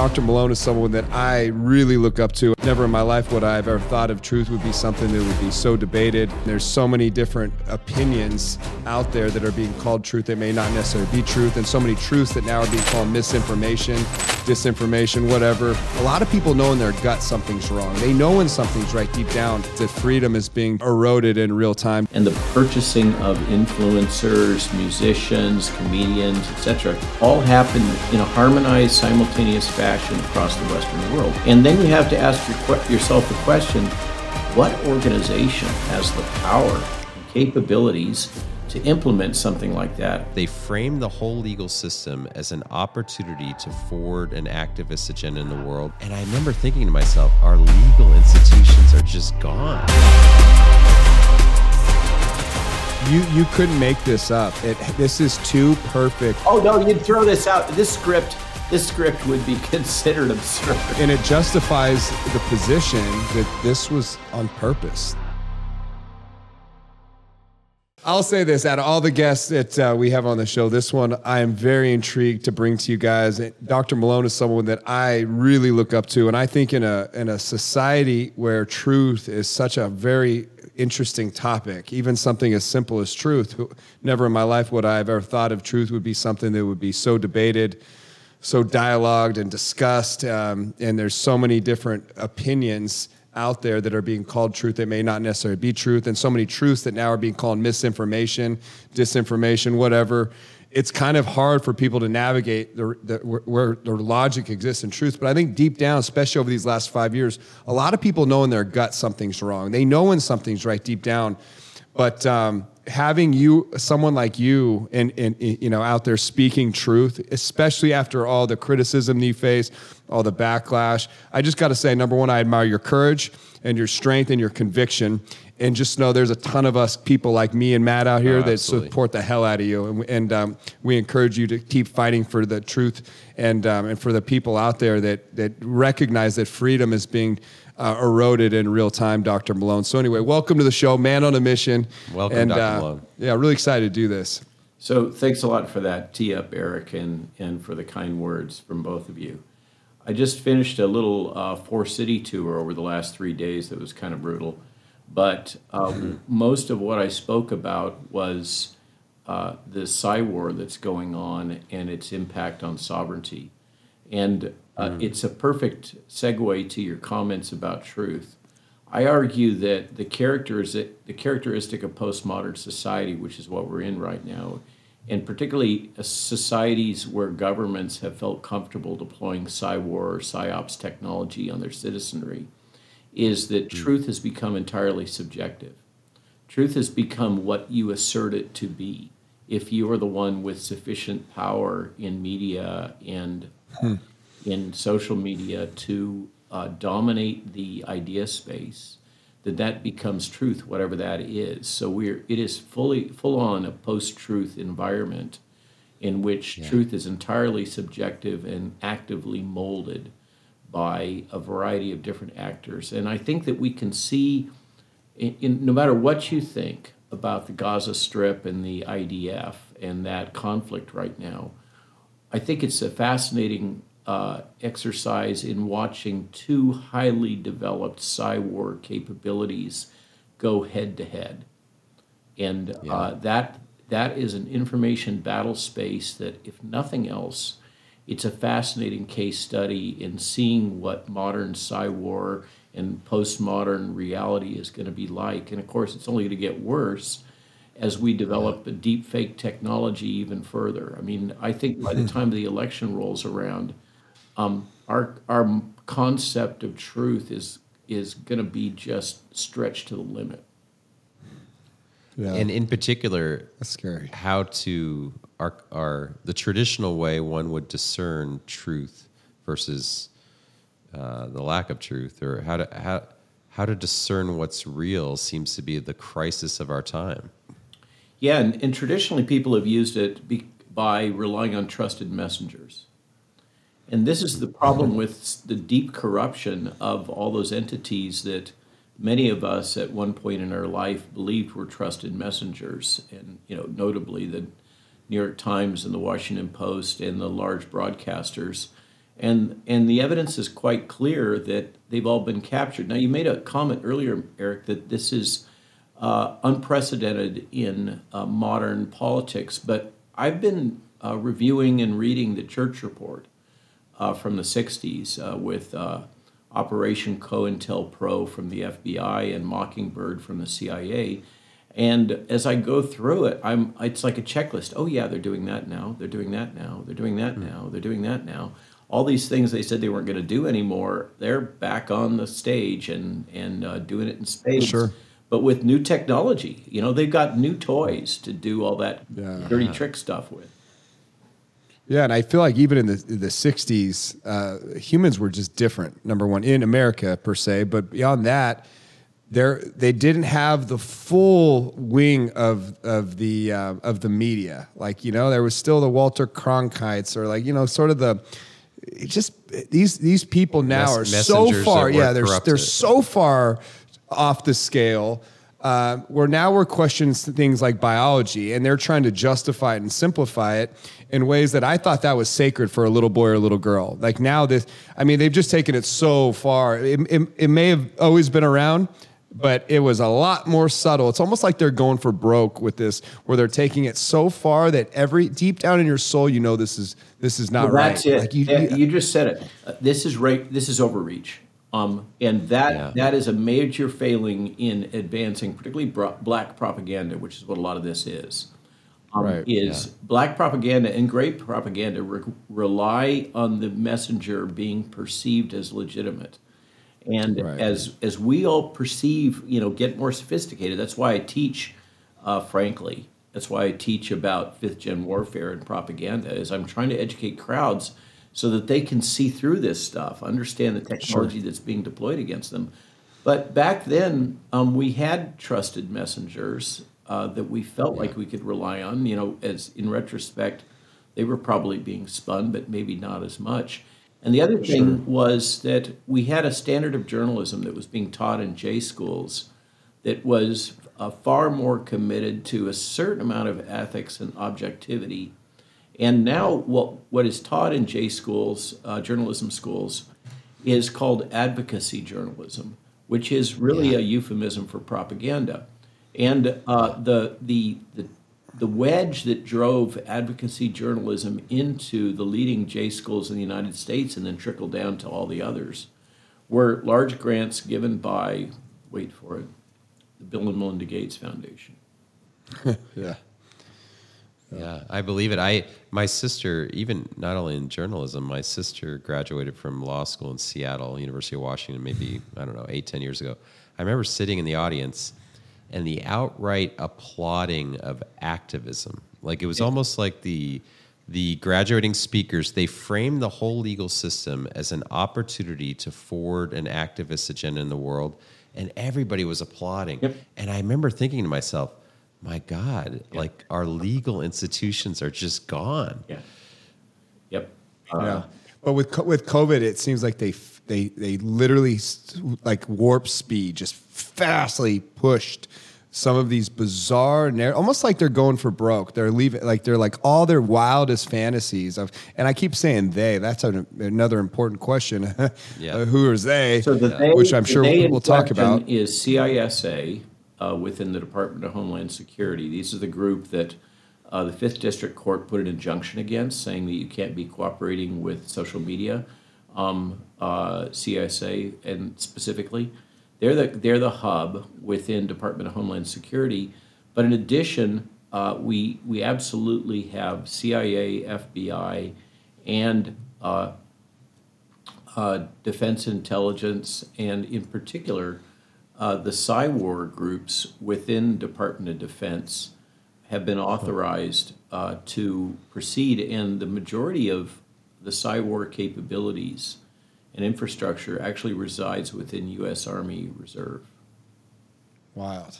Dr. Malone is someone that I really look up to. Never in my life would I have ever thought of truth would be something that would be so debated. There's so many different opinions out there that are being called truth that may not necessarily be truth, and so many truths that now are being called misinformation, disinformation, whatever. A lot of people know in their gut something's wrong. They know when something's right deep down that freedom is being eroded in real time. And the purchasing of influencers, musicians, comedians, etc., all happen in a harmonized, simultaneous fashion across the Western world. And then you have to ask your, yourself the question what organization has the power and capabilities to implement something like that? They frame the whole legal system as an opportunity to forward an activist agenda in the world. And I remember thinking to myself, our legal institutions are just gone. You you couldn't make this up. It, this is too perfect. Oh no, you'd throw this out. This script this script would be considered absurd. And it justifies the position that this was on purpose. I'll say this out of all the guests that uh, we have on the show, this one I am very intrigued to bring to you guys. Dr. Malone is someone that I really look up to, and I think in a in a society where truth is such a very interesting topic, even something as simple as truth. Never in my life would I have ever thought of truth would be something that would be so debated so dialogued and discussed, um, and there's so many different opinions out there that are being called truth that may not necessarily be truth, and so many truths that now are being called misinformation, disinformation, whatever. It's kind of hard for people to navigate the, the, where their logic exists in truth. But I think deep down, especially over these last five years, a lot of people know in their gut something's wrong. They know when something's right deep down. But um, having you, someone like you, and, and you know, out there speaking truth, especially after all the criticism you face, all the backlash, I just got to say, number one, I admire your courage and your strength and your conviction. And just know there's a ton of us people like me and Matt out here oh, that support the hell out of you, and, and um, we encourage you to keep fighting for the truth and um, and for the people out there that that recognize that freedom is being uh, eroded in real time, Dr. Malone. So anyway, welcome to the show, Man on a Mission. Welcome, and, Dr. Uh, Malone. Yeah, really excited to do this. So thanks a lot for that tee up, Eric, and, and for the kind words from both of you. I just finished a little uh, four city tour over the last three days that was kind of brutal. But uh, mm-hmm. most of what I spoke about was uh, the Psy war that's going on and its impact on sovereignty. And uh, mm. It's a perfect segue to your comments about truth. I argue that the characteristic, the characteristic of postmodern society, which is what we're in right now, and particularly societies where governments have felt comfortable deploying cyber or psyops technology on their citizenry, is that mm. truth has become entirely subjective. Truth has become what you assert it to be. If you are the one with sufficient power in media and hmm in social media to uh, dominate the idea space, that that becomes truth, whatever that is. So we're it is fully full on a post-truth environment in which yeah. truth is entirely subjective and actively molded by a variety of different actors. And I think that we can see, in, in, no matter what you think about the Gaza Strip and the IDF and that conflict right now, I think it's a fascinating uh, exercise in watching two highly developed cyber capabilities go head to head. And yeah. uh, that, that is an information battle space that, if nothing else, it's a fascinating case study in seeing what modern cyber and postmodern reality is going to be like. And of course, it's only going to get worse as we develop a deep fake technology even further. I mean, I think by the time the election rolls around, um, our our concept of truth is is going to be just stretched to the limit. Yeah. And in particular, that's scary. How to our our the traditional way one would discern truth versus uh, the lack of truth, or how to how how to discern what's real seems to be the crisis of our time. Yeah, and, and traditionally people have used it be, by relying on trusted messengers. And this is the problem with the deep corruption of all those entities that many of us at one point in our life believed were trusted messengers. And, you know, notably the New York Times and the Washington Post and the large broadcasters. And, and the evidence is quite clear that they've all been captured. Now, you made a comment earlier, Eric, that this is uh, unprecedented in uh, modern politics, but I've been uh, reviewing and reading the Church Report uh, from the 60s uh, with uh, Operation COINTELPRO from the FBI and Mockingbird from the CIA. And as I go through it, I'm it's like a checklist. Oh yeah, they're doing that now. They're doing that now. They're doing that now. They're doing that now. All these things they said they weren't going to do anymore, they're back on the stage and and uh, doing it in space. Sure. But with new technology, you know, they've got new toys to do all that Yeah. dirty trick stuff with. Yeah, and I feel like even in the the '60s, uh, humans were just different. Number one, in America per se, but beyond that, there they didn't have the full wing of of the uh, of the media. Like you know, there was still the Walter Cronkites or like you know, sort of the. It just these these people now are so far. Yeah, they're they're so far off the scale uh, where now we're questioning things like biology and they're trying to justify it and simplify it in ways that I thought that was sacred for a little boy or a little girl. Like now this, I mean, they've just taken it so far. It, it, it may have always been around, but it was a lot more subtle. It's almost like they're going for broke with this, where they're taking it so far that every deep down in your soul, you know this is this is not Well, right. That's it. Like you, Yeah, you- you just said it. Uh, This is right. This is overreach. Um, and that Yeah. that is a major failing in advancing, particularly bro- black propaganda, which is what a lot of this is. Um, Right, Is black propaganda and great propaganda re- rely on the messenger being perceived as legitimate, and Right. as as we all perceive, you know, get more sophisticated. That's why I teach, uh, frankly. That's why I teach about fifth gen warfare and propaganda. Is I'm trying to educate crowds so that they can see through this stuff, understand the technology that's being deployed against them. But back then, um, we had trusted messengers uh, that we felt like we could rely on. You know, as in retrospect, they were probably being spun, but maybe not as much. And the other thing was that we had a standard of journalism that was being taught in J schools that was uh, far more committed to a certain amount of ethics and objectivity. And now, what, what is taught in J schools, uh, journalism schools, is called advocacy journalism, which is really a euphemism for propaganda. And uh, the, the, the, the wedge that drove advocacy journalism into the leading J schools in the United States and then trickled down to all the others were large grants given by, wait for it, the Bill and Melinda Gates Foundation. yeah. Yeah, I believe it. I my sister, even not only in journalism, my sister graduated from law school in Seattle, University of Washington, maybe I don't know eight ten years ago. I remember sitting in the audience, and the outright applauding of activism. Like it was almost like the the graduating speakers they framed the whole legal system as an opportunity to forward an activist agenda in the world, and everybody was applauding. Yep. And I remember thinking to myself, my God, like our legal institutions are just gone. Yeah. Yep. yeah. Uh, but with with COVID, it seems like they they they literally like warp speed, just fastly pushed some of these bizarre, narr- almost like they're going for broke. They're leaving like they're like all their wildest fantasies of. And I keep saying they. That's an, another important question. Yeah. Uh, who is they? So the they, which I'm sure they in we'll talk about. is CISA uh, within the Department of Homeland Security. These are the group that uh, the Fifth District Court put an injunction against, saying that you can't be cooperating with social media. Um, uh, CISA and specifically, they're the they're the hub within Department of Homeland Security. But in addition, uh, we we absolutely have CIA, FBI, and uh, uh, defense intelligence, and in particular, uh, the Psywar groups within Department of Defense have been authorized uh, to proceed, and the majority of the Psywar capabilities and infrastructure actually resides within U.S. Army Reserve. Wild.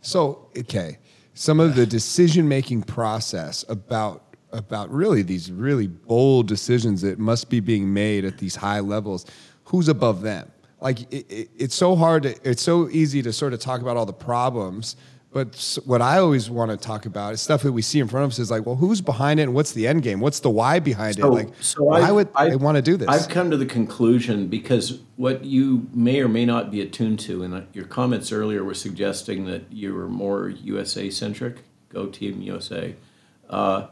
So, okay, some of the decision making process about about really these really bold decisions that must be being made at these high levels. Who's above them? Like it, it, it's so hard. To, it's so easy to sort of talk about all the problems, but what I always want to talk about is stuff that we see in front of us is like, well, who's behind it and what's the end game? What's the why behind it? Like, why I've- would I want to do this? I've come to the conclusion because what you may or may not be attuned to, and uh, your comments earlier were suggesting that you were more USA centric. Go Team USA. Uh,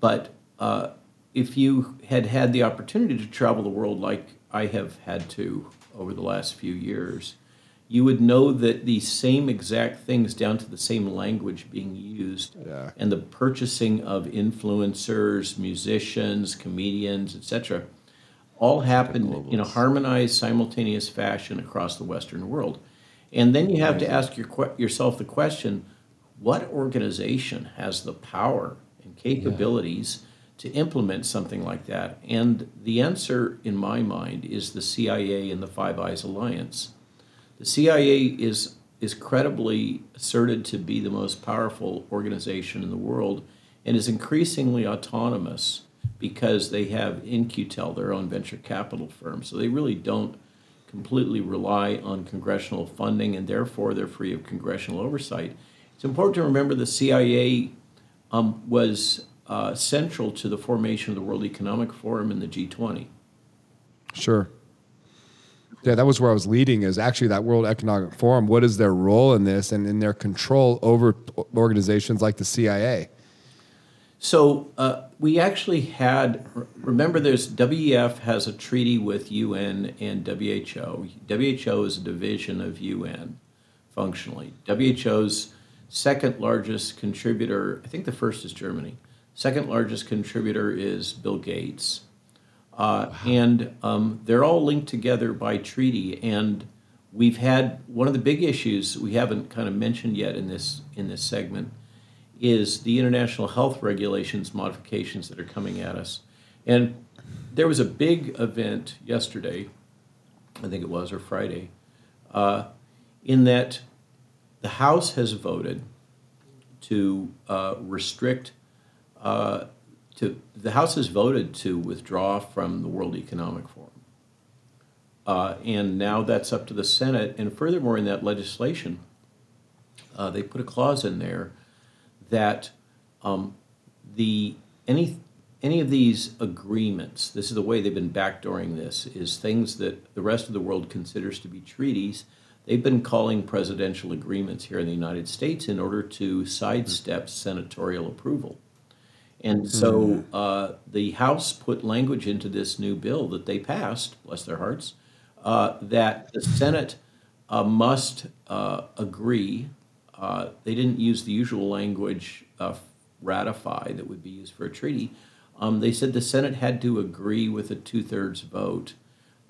but uh, if you had had the opportunity to travel the world like I have had to over the last few years, you would know that the same exact things, down to the same language being used, Yeah. and the purchasing of influencers, musicians, comedians, etc., all happened in a harmonized, simultaneous fashion across the Western world. And then you have to ask your, yourself the question what organization has the power and capabilities to implement something like that? And the answer, in my mind, is the CIA and the Five Eyes Alliance. The CIA is is credibly asserted to be the most powerful organization in the world and is increasingly autonomous because they have In-Q-Tel, their own venture capital firm. So they really don't completely rely on congressional funding and therefore they're free of congressional oversight. It's important to remember the CIA um, was uh, central to the formation of the World Economic Forum and the G20. Sure. Yeah, that was where I was leading. Is actually that World Economic Forum. What is their role in this, and in their control over organizations like the CIA? So uh, we actually had. Remember, there's WEF has a treaty with UN and WHO. WHO is a division of UN, functionally. WHO's second largest contributor, I think the first is Germany. Second largest contributor is Bill Gates, uh, and um, they're all linked together by treaty. And we've had one of the big issues we haven't kind of mentioned yet in this in this segment is the international health regulations modifications that are coming at us. And there was a big event yesterday, I think it was, or Friday, uh, in that the House has voted to uh, restrict, uh, to the House has voted to withdraw from the World Economic Forum. Uh, and now that's up to the Senate. And furthermore, in that legislation, uh, they put a clause in there that um, the any any of these agreements, this is the way they've been backdooring this, is things that the rest of the world considers to be treaties. They've been calling presidential agreements here in the United States in order to sidestep senatorial approval. And so uh, the House put language into this new bill that they passed, bless their hearts, uh, that the Senate uh, must uh, agree. Uh, they didn't use the usual language of ratify that would be used for a treaty. Um, they said the Senate had to agree with a two thirds vote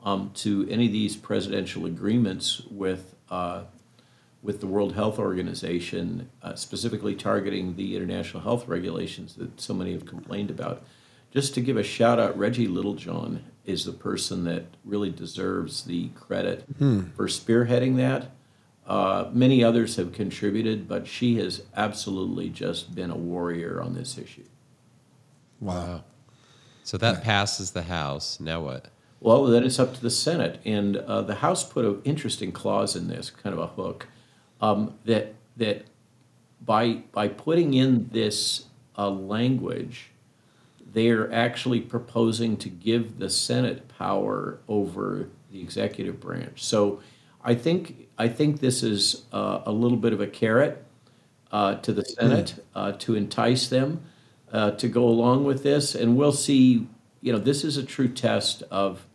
um, to any of these presidential agreements with uh, with the World Health Organization, uh, specifically targeting the international health regulations that so many have complained about. Just to give a shout out, Reggie Littlejohn is the person that really deserves the credit for spearheading that. Uh, many others have contributed, but she has absolutely just been a warrior on this issue. Wow. So that passes the House. Now what? Well, then it's up to the Senate, and uh, the House put an interesting clause in this, kind of a hook, um, that that by by putting in this uh, language, they are actually proposing to give the Senate power over the executive branch. So, I think I think this is uh, a little bit of a carrot uh, to the Senate uh, to entice them uh, to go along with this, and we'll see. You know, this is a true test of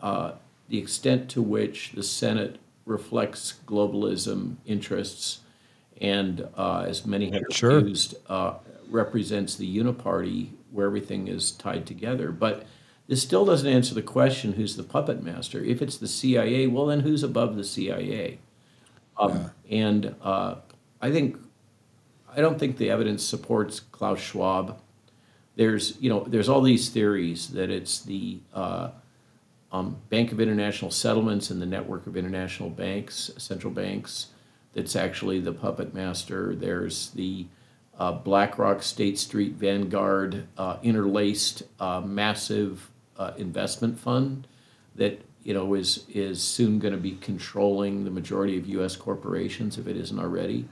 uh, the extent to which the Senate reflects globalism interests, and uh, as many have Sure. accused, uh, represents the uniparty where everything is tied together. But this still doesn't answer the question: Who's the puppet master? If it's the CIA, well, then who's above the CIA? Um, And uh, I think I don't think the evidence supports Klaus Schwab. There's you know there's all these theories that it's the uh, um, Bank of International Settlements and the network of international banks, central banks, that's actually the puppet master. There's the uh, BlackRock, State Street, Vanguard, uh, interlaced uh, massive uh, investment fund that you know is is soon going to be controlling the majority of U.S. corporations if it isn't already.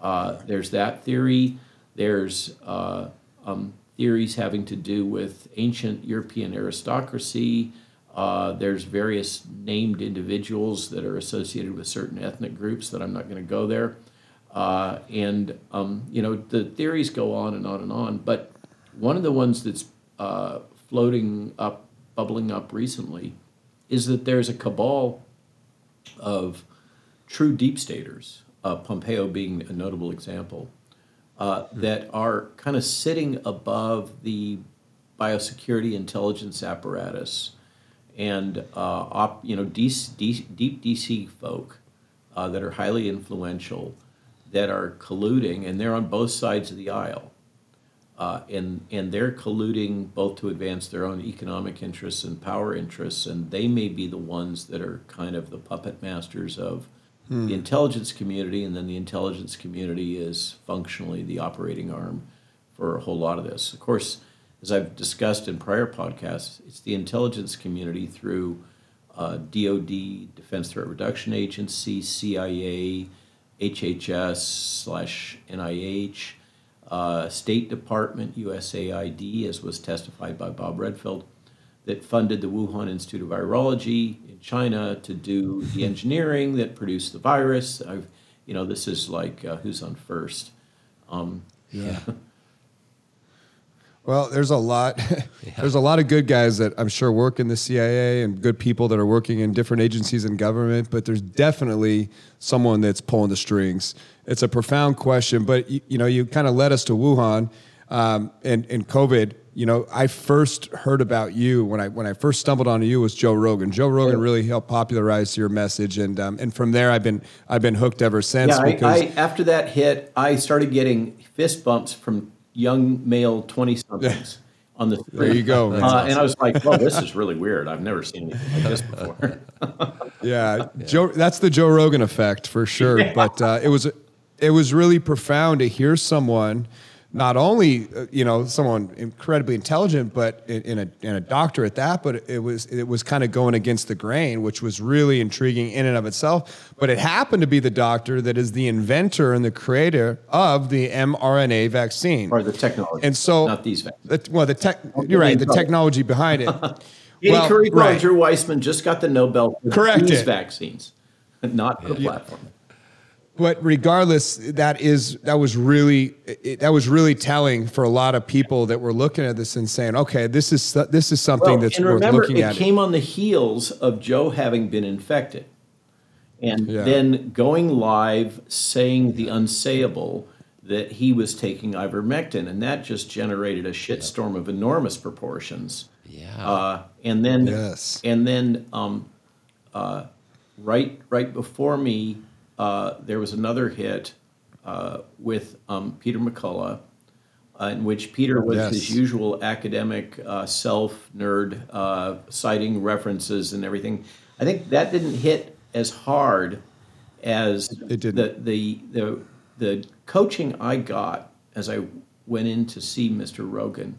Uh, there's that theory. There's uh, um, theories having to do with ancient European aristocracy. Uh, there's various named individuals that are associated with certain ethnic groups that I'm not going to go there. Uh, and, um, you know, the theories go on and on and on. But one of the ones that's uh, floating up, bubbling up recently, is that there's a cabal of true deep staters, uh, Pompeo being a notable example, uh, that are kind of sitting above the biosecurity intelligence apparatus and uh, op, you know DC, deep DC folk uh, that are highly influential that are colluding, and they're on both sides of the aisle. Uh, and and they're colluding both to advance their own economic interests and power interests, and they may be the ones that are kind of the puppet masters of hmm. the intelligence community, and then the intelligence community is functionally the operating arm for a whole lot of this. Of course, as I've discussed in prior podcasts, it's the intelligence community through uh, DoD, Defense Threat Reduction Agency, CIA, HHS slash NIH, uh, State Department, USAID, as was testified by Bob Redfield, that funded the Wuhan Institute of Virology in China to do the engineering that produced the virus. I've, you know, this is like uh, who's on first. Um, yeah. Well, there's a lot. yeah. There's a lot of good guys that I'm sure work in the CIA and good people that are working in different agencies and government, but there's definitely someone that's pulling the strings. It's a profound question, but you, you know, you kind of led us to Wuhan um, and, and COVID. You know, I first heard about you when I when I first stumbled onto you was Joe Rogan. Joe Rogan really helped popularize your message, and um, and from there I've been I've been hooked ever since. Yeah, because I, I, after that hit, I started getting fist bumps from young male 20 somethings on the street. There you go. Uh, awesome. And I was like, well, this is really weird. I've never seen anything like this before. yeah, yeah, Joe, that's the Joe Rogan effect for sure. Yeah. But uh, it was it was really profound to hear someone not only uh, you know someone incredibly intelligent, but in, a in a doctor at that. But it was it was kind of going against the grain, which was really intriguing in and of itself. But it happened to be the doctor that is the inventor and the creator of the mRNA vaccine or the technology, and so not these vaccines. The, well, the tech you're right, the technology behind it. Katie well, right. Drew Weissman just got the Nobel for Correct these it. vaccines, not the yeah. platform but regardless that is that was really it, that was really telling for a lot of people that were looking at this and saying okay this is this is something well, that's and worth remember, looking it at. it came on the heels of joe having been infected. And yeah. then going live saying the unsayable that he was taking ivermectin and that just generated a shitstorm of enormous proportions. Yeah. Uh, and then yes. and then um, uh, right right before me uh, there was another hit uh, with um, Peter McCullough, uh, in which Peter was yes. his usual academic uh, self nerd, uh, citing references and everything. I think that didn't hit as hard as it did. The, the the the coaching I got as I went in to see Mr. Rogan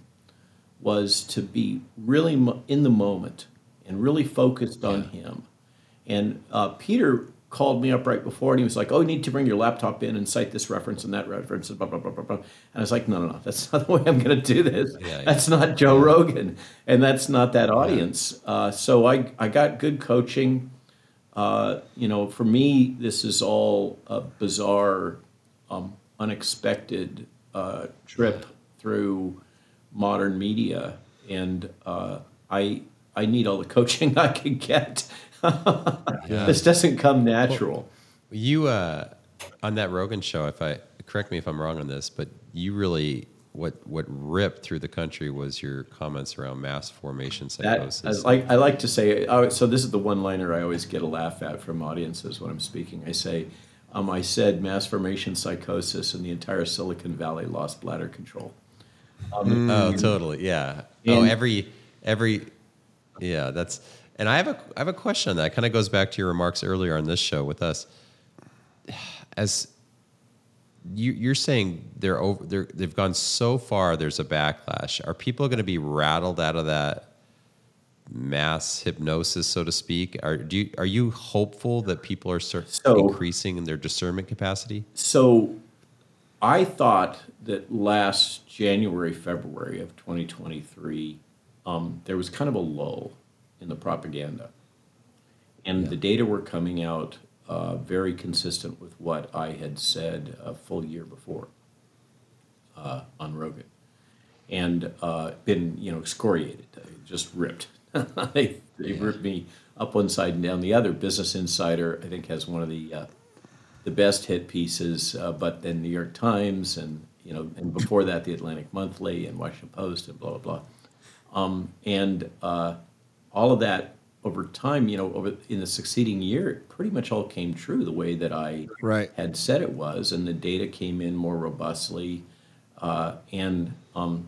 was to be really in the moment and really focused on yeah. him. And uh, Peter called me up right before and he was like, "Oh, you need to bring your laptop in and cite this reference and that reference." And, blah, blah, blah, blah, blah. and I was like, "No, no, no, that's not the way I'm going to do this. Yeah, yeah. That's not Joe Rogan, and that's not that audience." Yeah. Uh, so I I got good coaching. Uh, you know, for me, this is all a bizarre, um, unexpected uh, trip through modern media, and uh, I I need all the coaching I can get yeah. This doesn't come natural. Well, you uh, on that Rogan show, if I correct me if I'm wrong on this, but you really what what ripped through the country was your comments around mass formation psychosis. That, I, like, I like to say, so this is the one liner I always get a laugh at from audiences when I'm speaking. I say, um, I said mass formation psychosis and the entire Silicon Valley lost bladder control. Um, oh, totally, yeah. oh, every every, yeah. That's and I have a I have a question on that. Kind of goes back to your remarks earlier on this show with us. As you, you're saying they're over, they're, they've gone so far. There's a backlash. Are people going to be rattled out of that mass hypnosis, so to speak? Are do you, are you hopeful that people are start so, increasing in their discernment capacity? So I thought that last January, February of 2023, um, there was kind of a lull in the propaganda. And the data were coming out uh, very consistent with what I had said a full year before uh, on Rogan. And uh, been, you know, excoriated, just ripped. they they ripped me up one side and down the other. Business Insider, I think, has one of the uh, the best hit pieces, uh, but then New York Times and you know, and before that, the Atlantic Monthly and Washington Post and blah blah blah, um, and uh, all of that over time, you know, over in the succeeding year, it pretty much all came true the way that I Right. had said it was, and the data came in more robustly, uh, and um,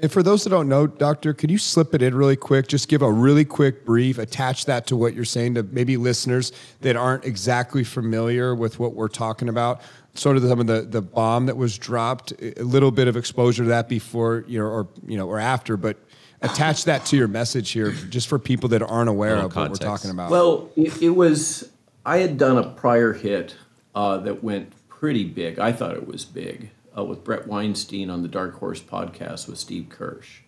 And for those that don't know, Doctor, could you slip it in really quick? Just give a really quick brief, attach that to what you're saying to maybe listeners that aren't exactly familiar with what we're talking about. Sort of some of the, the bomb that was dropped, a little bit of exposure to that before, you know, or you know, or after, but attach that to your message here, just for people that aren't aware Little of what we're talking about. Well, it, it was. I had done a prior hit uh, that went pretty big. I thought it was big uh, with Bret Weinstein on the Dark Horse podcast with Steve Kirsch,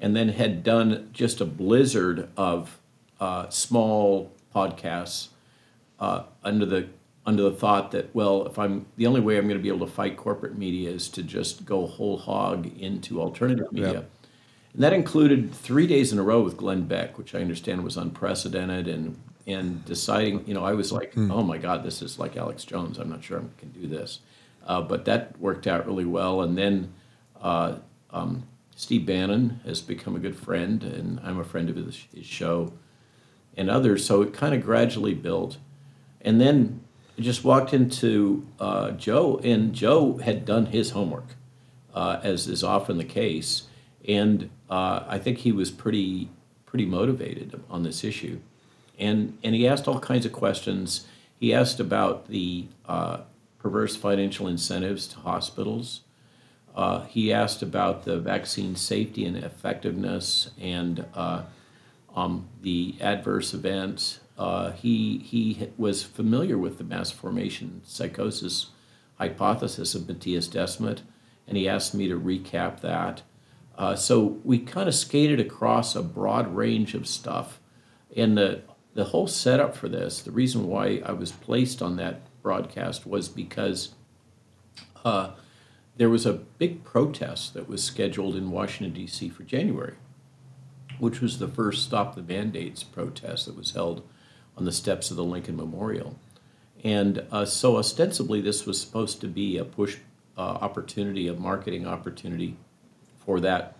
and then had done just a blizzard of uh, small podcasts uh, under the under the thought that well, if I'm the only way I'm going to be able to fight corporate media is to just go whole hog into alternative media. Yep. And that included three days in a row with Glenn Beck, which I understand was unprecedented. And and deciding, you know, I was like, oh my God, this is like Alex Jones. I'm not sure I can do this. Uh, but that worked out really well. And then uh, um, Steve Bannon has become a good friend, and I'm a friend of his, his show and others. So it kind of gradually built. And then I just walked into uh, Joe, and Joe had done his homework, uh, as is often the case. And uh, I think he was pretty pretty motivated on this issue. And, and he asked all kinds of questions. He asked about the uh, perverse financial incentives to hospitals. Uh, he asked about the vaccine safety and effectiveness and uh, um, the adverse events. Uh, he, he was familiar with the mass formation psychosis hypothesis of Mattias Desmet, and he asked me to recap that. Uh, so we kind of skated across a broad range of stuff. And the, the whole setup for this, the reason why I was placed on that broadcast was because uh, there was a big protest that was scheduled in Washington, D.C. for January, which was the first Stop the Mandates protest that was held on the steps of the Lincoln Memorial. And uh, so ostensibly, this was supposed to be a push uh, opportunity, a marketing opportunity for that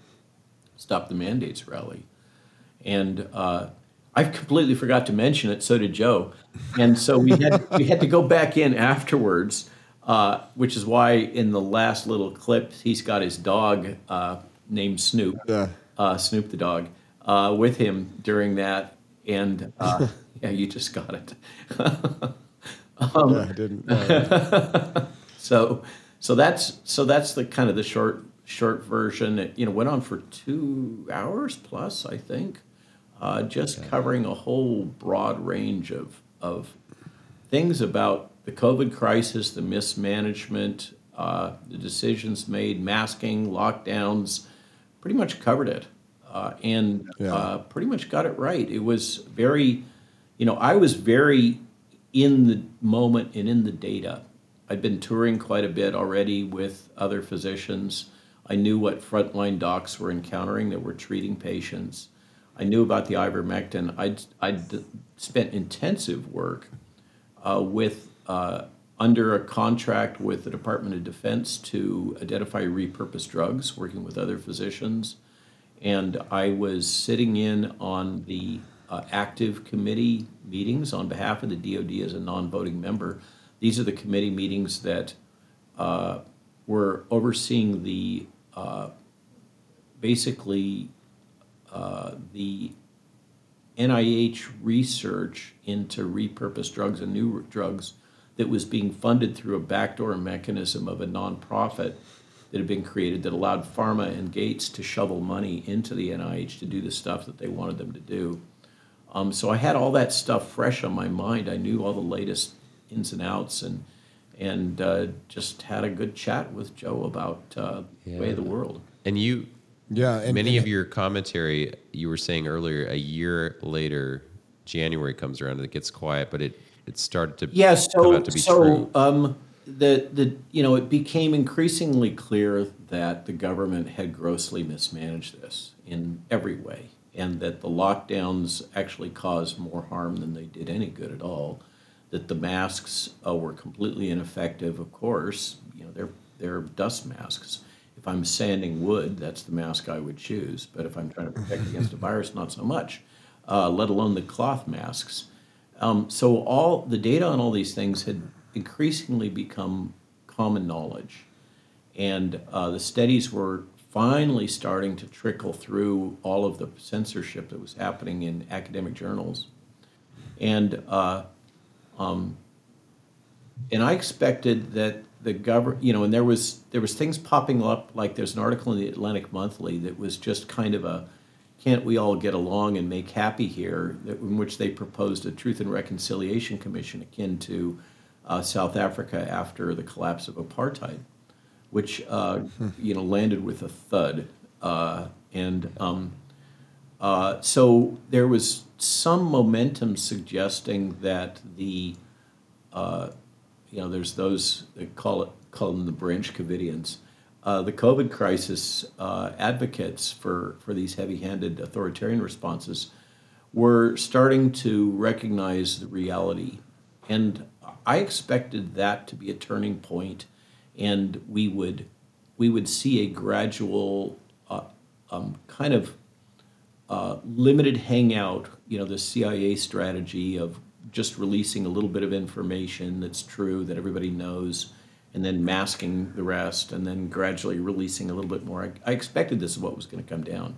Stop the Mandates rally. And uh, I completely forgot to mention it. So did Joe. And so we had we had to go back in afterwards, uh, which is why in the last little clip he's got his dog uh, named Snoop, uh, Snoop the dog, uh, with him during that. And uh, yeah, you just got it. yeah, I didn't. So so that's so that's the kind of the short short version. It you know went on for two hours plus, I think, uh, just covering a whole broad range of of things about the COVID crisis, the mismanagement, uh, the decisions made, masking, lockdowns, pretty much covered it, uh, and Yeah. uh, pretty much got it right. It was very, you know, I was very in the moment and in the data. I'd been touring quite a bit already with other physicians. I knew what frontline docs were encountering that were treating patients. I knew about the ivermectin. I'd, I'd spent intensive work uh, with uh, under a contract with the Department of Defense to identify repurposed drugs, working with other physicians. And I was sitting in on the uh, active committee meetings on behalf of the DoD as a non-voting member. These are the committee meetings that uh, were overseeing the basically uh, the NIH research into repurposed drugs and new drugs that was being funded through a backdoor mechanism of a nonprofit that had been created that allowed pharma and Gates to shovel money into the NIH to do the stuff that they wanted them to do. Um, so I had all that stuff fresh on my mind. I knew all the latest ins and outs, and and uh, just had a good chat with Joe about uh, the way of the world. And you, Yeah, and- many and- of your commentary, you were saying earlier, a year later, January comes around and it gets quiet, but it it started to Yeah, come so out to be so true. um, the the you know it became increasingly clear that the government had grossly mismanaged this in every way, and that the lockdowns actually caused more harm than they did any good at all. That the masks uh, were completely ineffective. Of course, you know they're they're dust masks. If I'm sanding wood, that's the mask I would choose. But if I'm trying to protect against a virus, not so much. Uh, let alone the cloth masks. Um, so all the data on all these things had increasingly become common knowledge, and uh, the studies were finally starting to trickle through all of the censorship that was happening in academic journals, and uh, um, and I expected that the government, you know, and there was there was things popping up like there's an article in the Atlantic Monthly that was just kind of a can't we all get along and make happy here? in which they proposed a truth and reconciliation commission akin to uh, South Africa after the collapse of apartheid, which uh, you know landed with a thud. Uh, and um, uh, so there was some momentum suggesting that the uh, you know, there's those that call it call them the branch Covidians. Uh, the COVID crisis uh, advocates for for these heavy-handed authoritarian responses were starting to recognize the reality, and I expected that to be a turning point, and we would we would see a gradual uh, um, kind of uh, limited hangout, you know, the CIA strategy of just releasing a little bit of information that's true that everybody knows, and then masking the rest, and then gradually releasing a little bit more. I, I expected this is what was going to come down.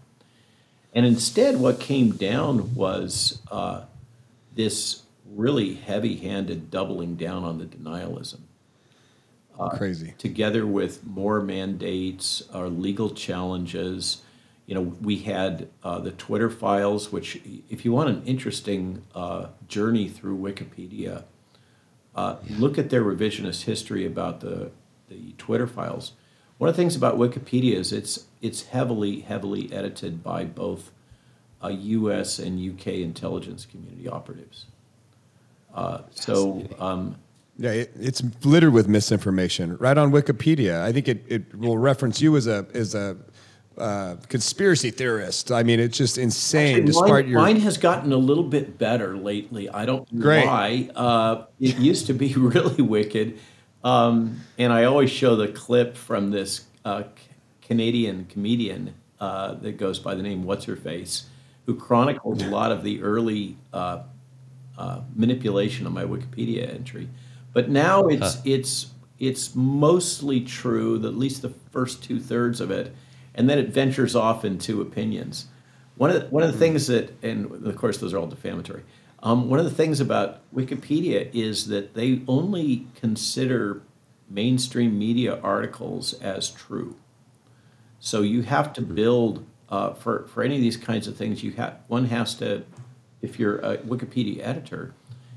And instead, what came down was uh, this really heavy handed doubling down on the denialism Crazy. together with more mandates or legal challenges. You know, we had uh, the Twitter files, which, if you want an interesting uh, journey through Wikipedia, uh, look at their revisionist history about the, the Twitter files. One of the things about Wikipedia is it's it's heavily heavily edited by both uh, U.S. and U.K. intelligence community operatives. Uh, so um, Yeah, it, it's littered with misinformation. Right on Wikipedia, I think it, it will reference you as a as a uh, conspiracy theorist. I mean, it's just insane. Actually, despite mine, your mine has gotten a little bit better lately. I don't know Great. why. Uh, it used to be really wicked, um, and I always show the clip from this uh, C- Canadian comedian uh, that goes by the name What's Her Face, who chronicled a lot of the early uh, uh, manipulation of my Wikipedia entry. But now it's it's it's mostly true. At least the first two thirds of it, and then it ventures off into opinions. One of the, one of the things that, and of course those are all defamatory. Um, one of the things about Wikipedia is that they only consider mainstream media articles as true. So you have to build uh, for for any of these kinds of things. You have one has to, if you're a Wikipedia editor,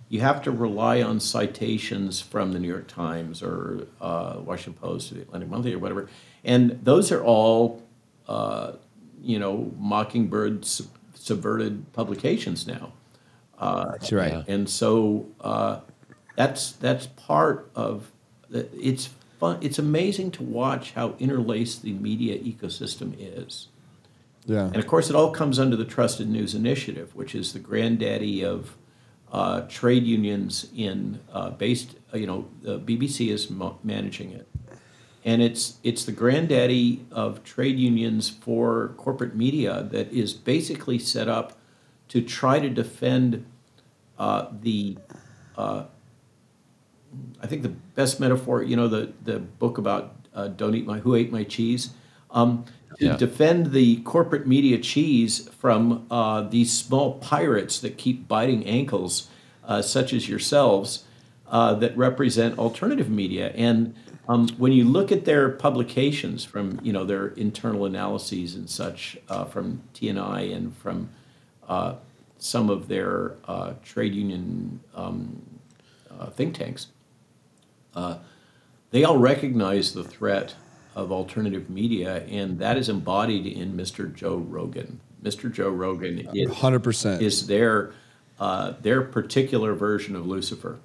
you have to rely on citations from the New York Times or uh, Washington Post or the Atlantic Monthly or whatever, and those are all, uh, you know, Mockingbird sub- subverted publications now. That's right. And so uh, that's that's part of it's fun. It's amazing to watch how interlaced the media ecosystem is. Yeah. And of course, it all comes under the Trusted News Initiative, which is the granddaddy of uh, trade unions in uh, based. uh, You know, the BBC is mo- managing it, and it's it's the granddaddy of trade unions for corporate media that is basically set up to try to defend uh, the. Uh, I think the best metaphor, you know, the the book about uh, don't eat my who ate my cheese. Um, to Yeah. defend the corporate media cheese from uh, these small pirates that keep biting ankles, uh, such as yourselves, uh, that represent alternative media. And um, when you look at their publications from, you know, their internal analyses and such uh, from TNI and from uh, some of their uh, trade union um, uh, think tanks, uh, they all recognize the threat of alternative media, and that is embodied in Mr. Joe Rogan. Mr. Joe Rogan is, 100%. is their uh, their particular version of Lucifer.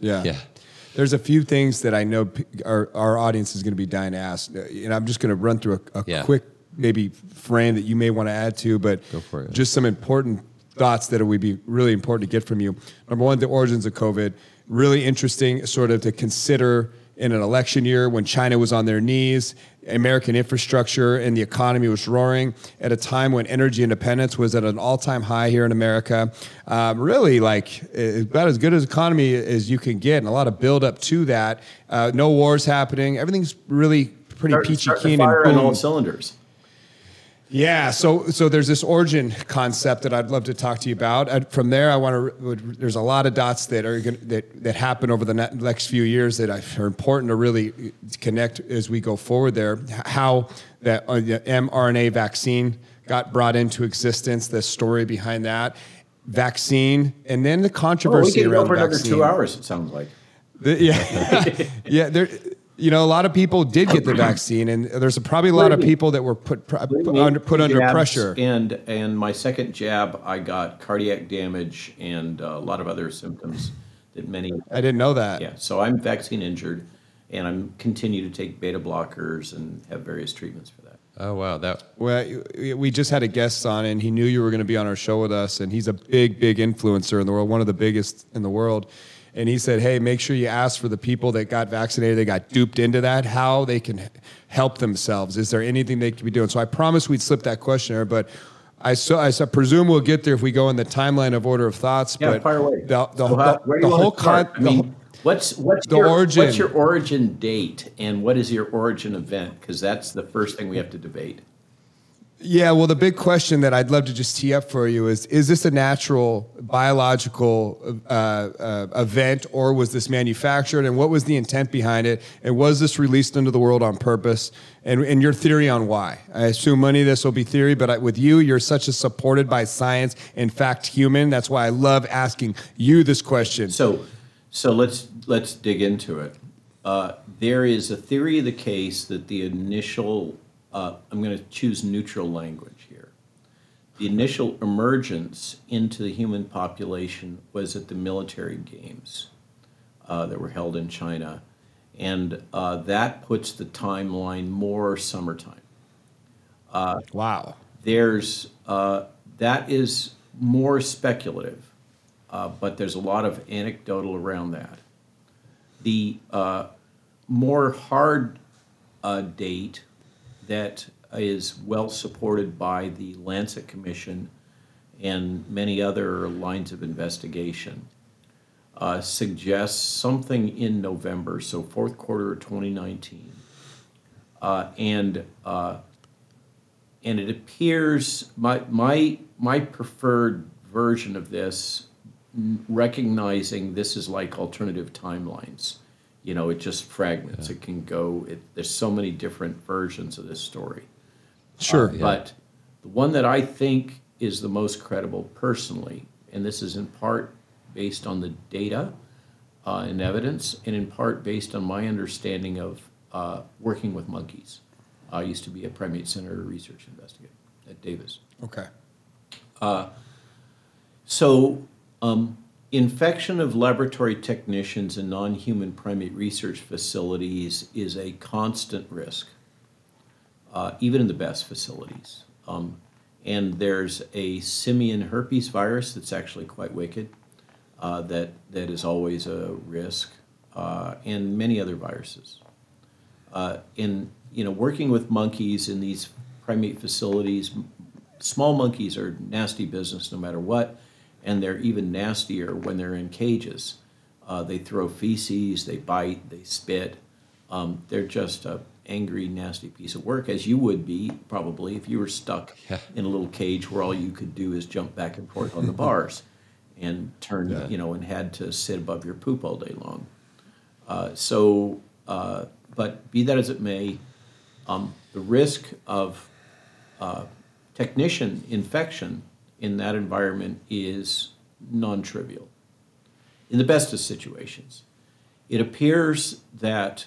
Yeah. Yeah. There's a few things that I know p- our, our audience is going to be dying to ask. Uh, And I'm just going to run through a, a Yeah. quick, maybe frame that you may want to add to, but it. just some important thoughts that would be really important to get from you. Number one, the origins of COVID. Really interesting, sort of to consider in an election year when China was on their knees, American infrastructure and the economy was roaring at a time when energy independence was at an all-time high here in America. Um, really, like about as good as economy as you can get, and a lot of build up to that. Uh, no wars happening. Everything's really pretty Start- peachy start keen and on boom. all cylinders. Yeah, so so there's this origin concept that I'd love to talk to you about. And from there, I want to. There's a lot of dots that are gonna, that that happen over the ne- next few years that are important to really connect as we go forward. There, how that uh, the mRNA vaccine got brought into existence, the story behind that vaccine, and then the Oh, we controversy can go around for the another two hours. It sounds like. The- yeah, yeah. There, you know, a lot of people did get the vaccine, and there's probably a lot of people that were put put under, put under pressure. And and my second jab, I got cardiac damage and uh, a lot of other symptoms that many. I didn't know that. Yeah, so I'm vaccine injured, and I'm continue to take beta blockers and have various treatments for that. Oh wow, that Well, we just had a guest on, and he knew you were going to be on our show with us, and he's a big, big influencer in the world, one of the biggest in the world. And he said, "Hey, make sure you ask for the people that got vaccinated, they got duped into that, how they can help themselves. Is there anything they can be doing?" So I promised we'd slip that questionnaire, but I so I so presume we'll get there if we go in the timeline of order of thoughts. Yeah, but fire away. the the, So how- the, the whole con, start? I the mean, whole- what's what's the your, origin. What's your origin date, and what is your origin event? Because that's the first thing we have to debate. Yeah, well, the big question that I'd love to just tee up for you is: Is this a natural biological uh, uh, event, or was this manufactured? And what was the intent behind it? And was this released into the world on purpose? And, and your theory on why? I assume many of this will be theory, but I, with you, you're such a supported by science, in fact, human. That's why I love asking you this question. So, so let's let's dig into it. Uh, there is a theory of the case that the initial, uh, I'm going to choose neutral language here. The initial emergence into the human population was at the military games uh, that were held in China, and uh, that puts the timeline more summertime Wow. there's uh, that is more speculative, uh, but there's a lot of anecdotal around that. The uh, more hard uh, date that is well supported by the Lancet Commission and many other lines of investigation uh, suggests something in November, so fourth quarter of 2019. Uh, and uh, and it appears my my my preferred version of this recognizing this is like alternative timelines you know it just fragments it can go it, there's so many different versions of this story Sure. but the one that i think is the most credible personally and this is in part based on the data uh, and evidence and in part based on my understanding of uh, working with monkeys i used to be a primate center research investigator at davis Okay. so, um, infection of laboratory technicians in non human primate research facilities is a constant risk, uh, even in the best facilities. Um, and there's a simian herpes virus that's actually quite wicked, uh, that, that is always a risk, uh, and many other viruses. Uh, in you know, working with monkeys in these primate facilities, small monkeys are nasty business no matter what, and they're even nastier when they're in cages. Uh, they throw feces, they bite, they spit. Um, they're just a angry, nasty piece of work, as you would be probably if you were stuck Yeah. in a little cage where all you could do is jump back and forth on the bars, and turn Yeah. you know and had to sit above your poop all day long. Uh, so, uh, but be that as it may, um, the risk of uh, technician infection in that environment is non trivial in the best of situations. It appears that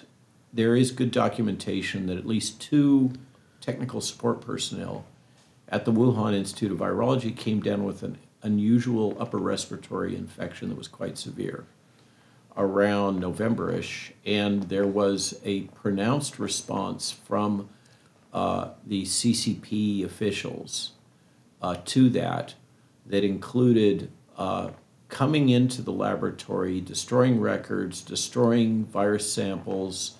there is good documentation that at least two technical support personnel at the Wuhan Institute of Virology came down with an unusual upper respiratory infection that was quite severe around Novemberish, and there was a pronounced response from uh, the CCP officials uh, to that that included uh, coming into the laboratory, destroying records, destroying virus samples,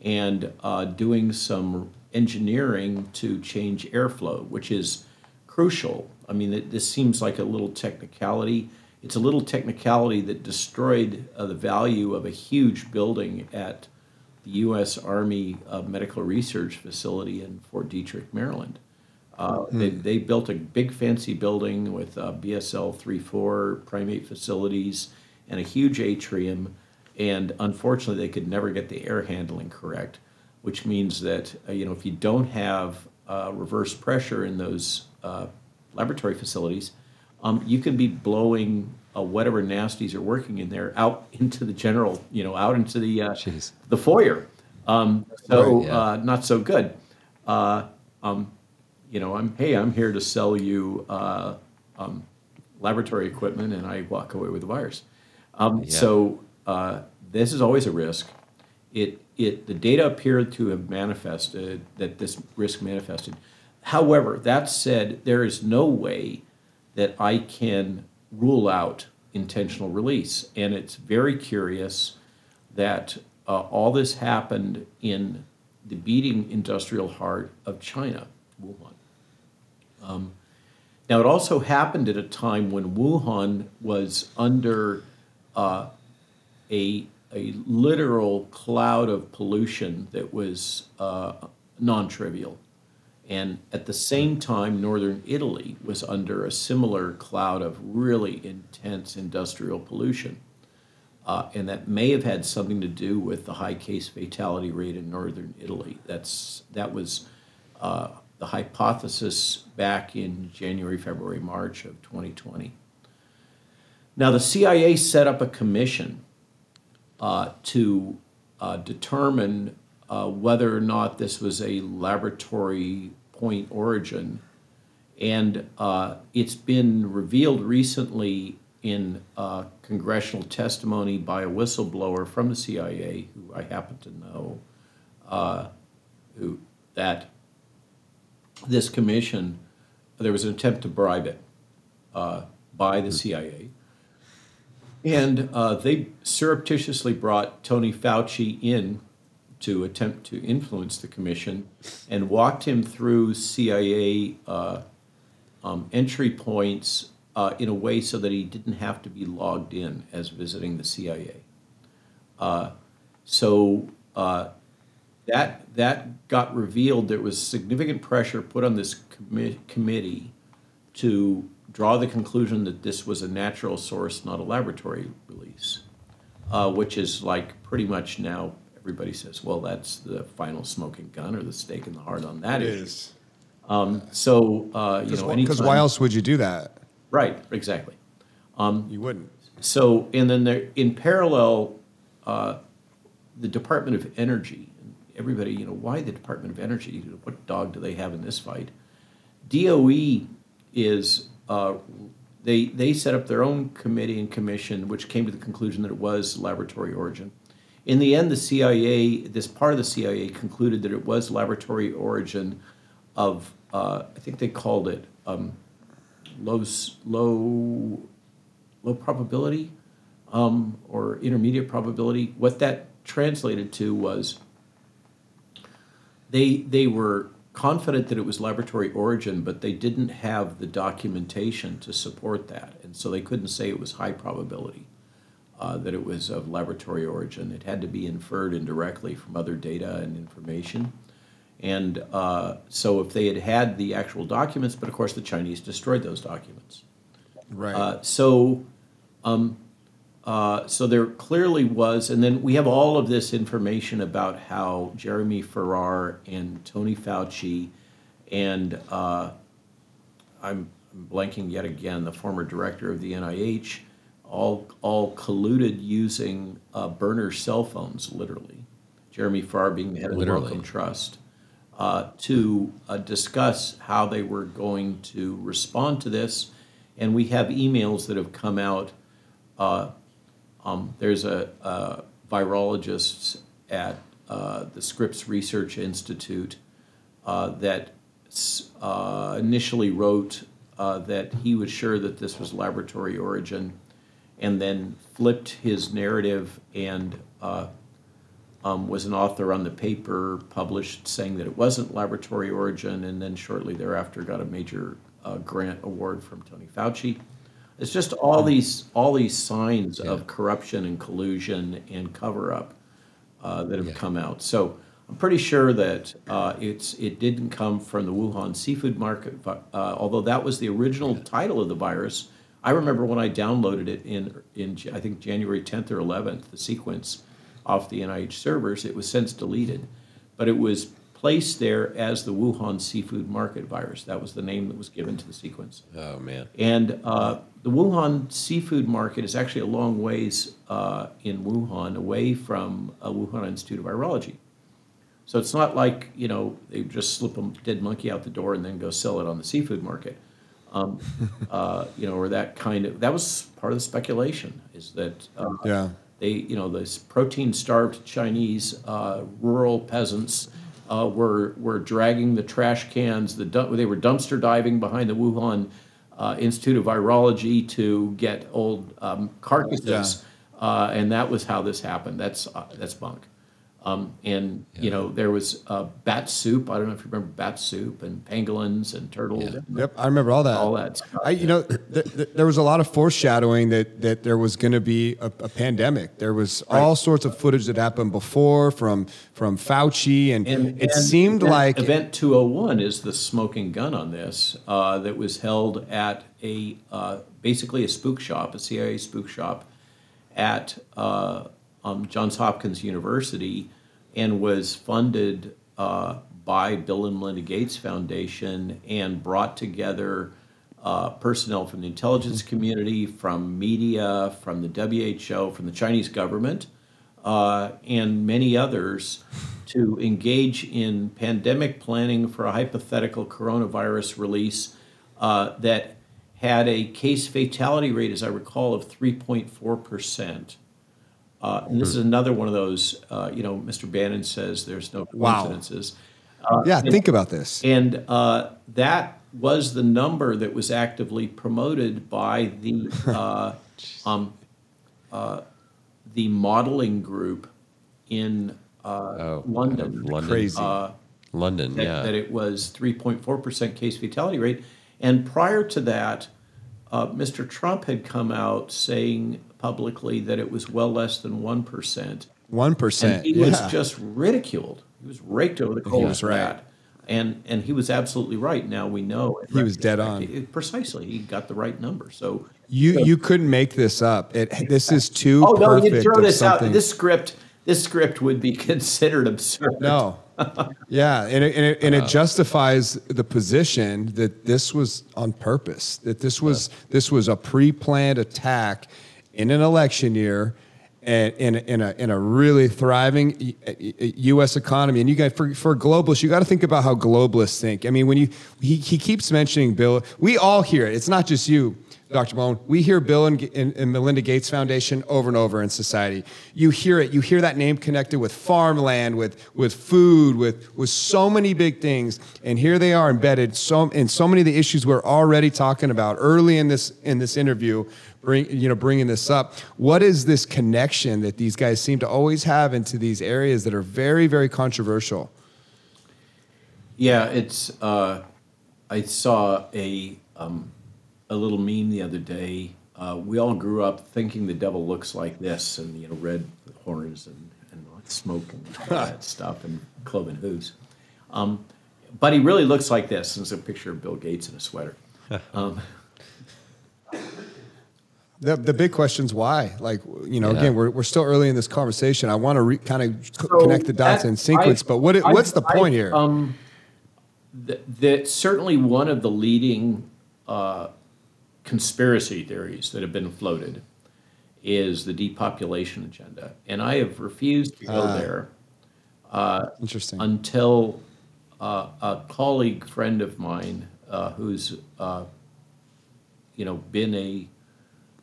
and uh, doing some engineering to change airflow, which is crucial. I mean, it, this seems like a little technicality. It's a little technicality that destroyed uh, the value of a huge building at the U.S. Army uh, Medical Research Facility in Fort Detrick, Maryland. Uh, they, they built a big fancy building with uh, BSL 3-4 primate facilities and a huge atrium, and unfortunately, they could never get the air handling correct, which means that uh, you know if you don't have uh, reverse pressure in those uh, laboratory facilities, um, you can be blowing uh, whatever nasties are working in there out into the general, you know, out into the uh, the foyer. Um, so Right, yeah. uh, not so good. Uh, um, you know, I'm hey, I'm here to sell you uh, um, laboratory equipment, and I walk away with the virus. Um, Yeah. So uh, this is always a risk. It it the data appeared to have manifested that this risk manifested. However, that said, there is no way that I can rule out intentional release, and it's very curious that uh, all this happened in the beating industrial heart of China, Wuhan. Um, now, it also happened at a time when Wuhan was under uh, a, a literal cloud of pollution that was uh, non trivial. And at the same time, northern Italy was under a similar cloud of really intense industrial pollution. Uh, and that may have had something to do with the high case fatality rate in northern Italy. That's, that was uh, the hypothesis back in January, February, March of 2020. Now, the CIA set up a commission uh, to uh, determine uh, whether or not this was a laboratory point origin. And uh, it's been revealed recently in uh, congressional testimony by a whistleblower from the CIA, who I happen to know, uh, who that this commission, there was an attempt to bribe it uh, by the CIA. And uh, they surreptitiously brought Tony Fauci in to attempt to influence the commission and walked him through CIA uh, um, entry points uh, in a way so that he didn't have to be logged in as visiting the CIA. Uh, so uh, that that got revealed. There was significant pressure put on this commi- committee to draw the conclusion that this was a natural source, not a laboratory release, uh, which is like pretty much now everybody says, well, that's the final smoking gun or the stake in the heart on that It issue. is. Um, so uh, you know, Because why else would you do that? Right, exactly. You wouldn't. So, and then there, in parallel, uh, the Department of Energy, everybody, you know, why the Department of Energy? What dog do they have in this fight? DOE is, uh, they, they set up their own committee and commission, which came to the conclusion that it was laboratory origin. In the end, the CIA, this part of the CIA concluded that it was laboratory origin of, uh, I think they called it um, low, low, low probability um, or intermediate probability. What that translated to was they they were confident that it was laboratory origin, but they didn't have the documentation to support that, and so they couldn't say it was high probability uh, that it was of laboratory origin. It had to be inferred indirectly from other data and information. And uh, so, if they had had the actual documents, but of course the Chinese destroyed those documents. Right. Uh, so, um, uh, so there clearly was, and then we have all of this information about how Jeremy Farrar and Tony Fauci, and uh, I'm, blanking yet again, the former director of the NIH, all all colluded using uh, burner cell phones, literally. Jeremy Farrar being the head of the. Wellcome Trust, uh, to uh, discuss how they were going to respond to this. And we have emails that have come out. Um, there's a, a virologist at uh, the Scripps Research Institute uh, that uh, initially wrote uh, that he was sure that this was laboratory origin, and then flipped his narrative and uh, um, was an author on the paper published saying that it wasn't laboratory origin, and then shortly thereafter got a major uh, grant award from Tony Fauci. It's just all these all these signs of corruption and collusion and cover up uh, that have come out. So I'm pretty sure that uh, it's it didn't come from the Wuhan seafood market, but, uh, although that was the original title of the virus. I remember when I downloaded it in in I think January 10th or 11th, the sequence off the NIH servers. It was since deleted, but it was placed there as the Wuhan seafood market virus. That was the name that was given to the sequence. Oh man. And uh, the Wuhan seafood market is actually a long ways uh, in Wuhan, away from uh, Wuhan Institute of Virology. So it's not like you know they just slip a dead monkey out the door and then go sell it on the seafood market. Um, uh, you know, or that kind of that was part of the speculation is that uh, Yeah. they you know this protein starved Chinese uh, rural peasants uh, were were dragging the trash cans. The dump, they were dumpster diving behind the Wuhan uh, Institute of Virology to get old um, carcasses, uh, and that was how this happened. That's uh, that's bunk. Um, and you know there was uh, bat soup. I don't know if you remember bat soup and pangolins and turtles. Yeah. and Yep, I remember all that. All that stuff. I, you know, th- th- there was a lot of foreshadowing that that there was going to be a, a pandemic. There was all sorts of footage that happened before from from Fauci, and, And, it and seemed event, like Event 201 is the smoking gun on this uh, that was held at a uh, basically a spook shop, a CIA spook shop at uh, um, Johns Hopkins University, and was funded uh, by Bill and Melinda Gates Foundation and brought together. Uh, personnel from the intelligence community, from media, from the WHO, from the Chinese government, uh, and many others to engage in pandemic planning for a hypothetical coronavirus release uh, that had a case fatality rate, as I recall, of 3.4%. Uh, and this is another one of those, uh, you know, Mr. Bannon says there's no Wow. coincidences. yeah, think about this. And uh, that was the number that was actively promoted by the uh, um, uh, the modeling group in uh, Oh, London. London. Crazy. Uh, London. that, yeah. that it was 3.4% case fatality rate. And prior to that, uh, Mr. Trump had come out saying publicly that it was well less than 1%. One And he Yeah. was just ridiculed. He was raked over the coals was for right. that. And and he was absolutely right. Now we know. He was dead on. it- precisely, he got the right number. So you you couldn't make this up. It this is too oh no, you throw this out. something. This script, this script would be considered absurd. No. Yeah, and it, and, it, and it uh, justifies the position that this was on purpose. That this was this was a pre-planned attack in an election year, and in in a in a really thriving U.S. economy. And you guys, for for globalists, you got to think about how globalists think. I mean, when you he, he keeps mentioning Bill, we all hear it. It's not just you. Dr. Malone, we hear Bill and, and, and Melinda Gates Foundation over and over in society. You hear it. You hear that name connected with farmland, with with food, with with so many big things. And here they are embedded so in so many of the issues we're already talking about early in this in this interview. Bring you know bringing this up. What is this connection that these guys seem to always have into these areas that are very very controversial? Yeah, it's. Uh, I saw a um, a little meme the other day. Uh, we all grew up thinking the devil looks like this, and you know, red horns and and smoke and all that stuff, and cloven hooves. Um, but he really looks like this. And it's a picture of Bill Gates in a sweater. Um, The, the big question's why. Like, you know, Yeah. again, we're, we're still early in this conversation. I want to re, kind of So connect the dots that- in sequence, I- but what it, I- what's the I- point here? Um, th- that certainly one of the leading uh, conspiracy theories that have been floated is the depopulation agenda, and I have refused to go Ah. there Interesting. until uh, a colleague friend of mine uh, who's uh, you know been a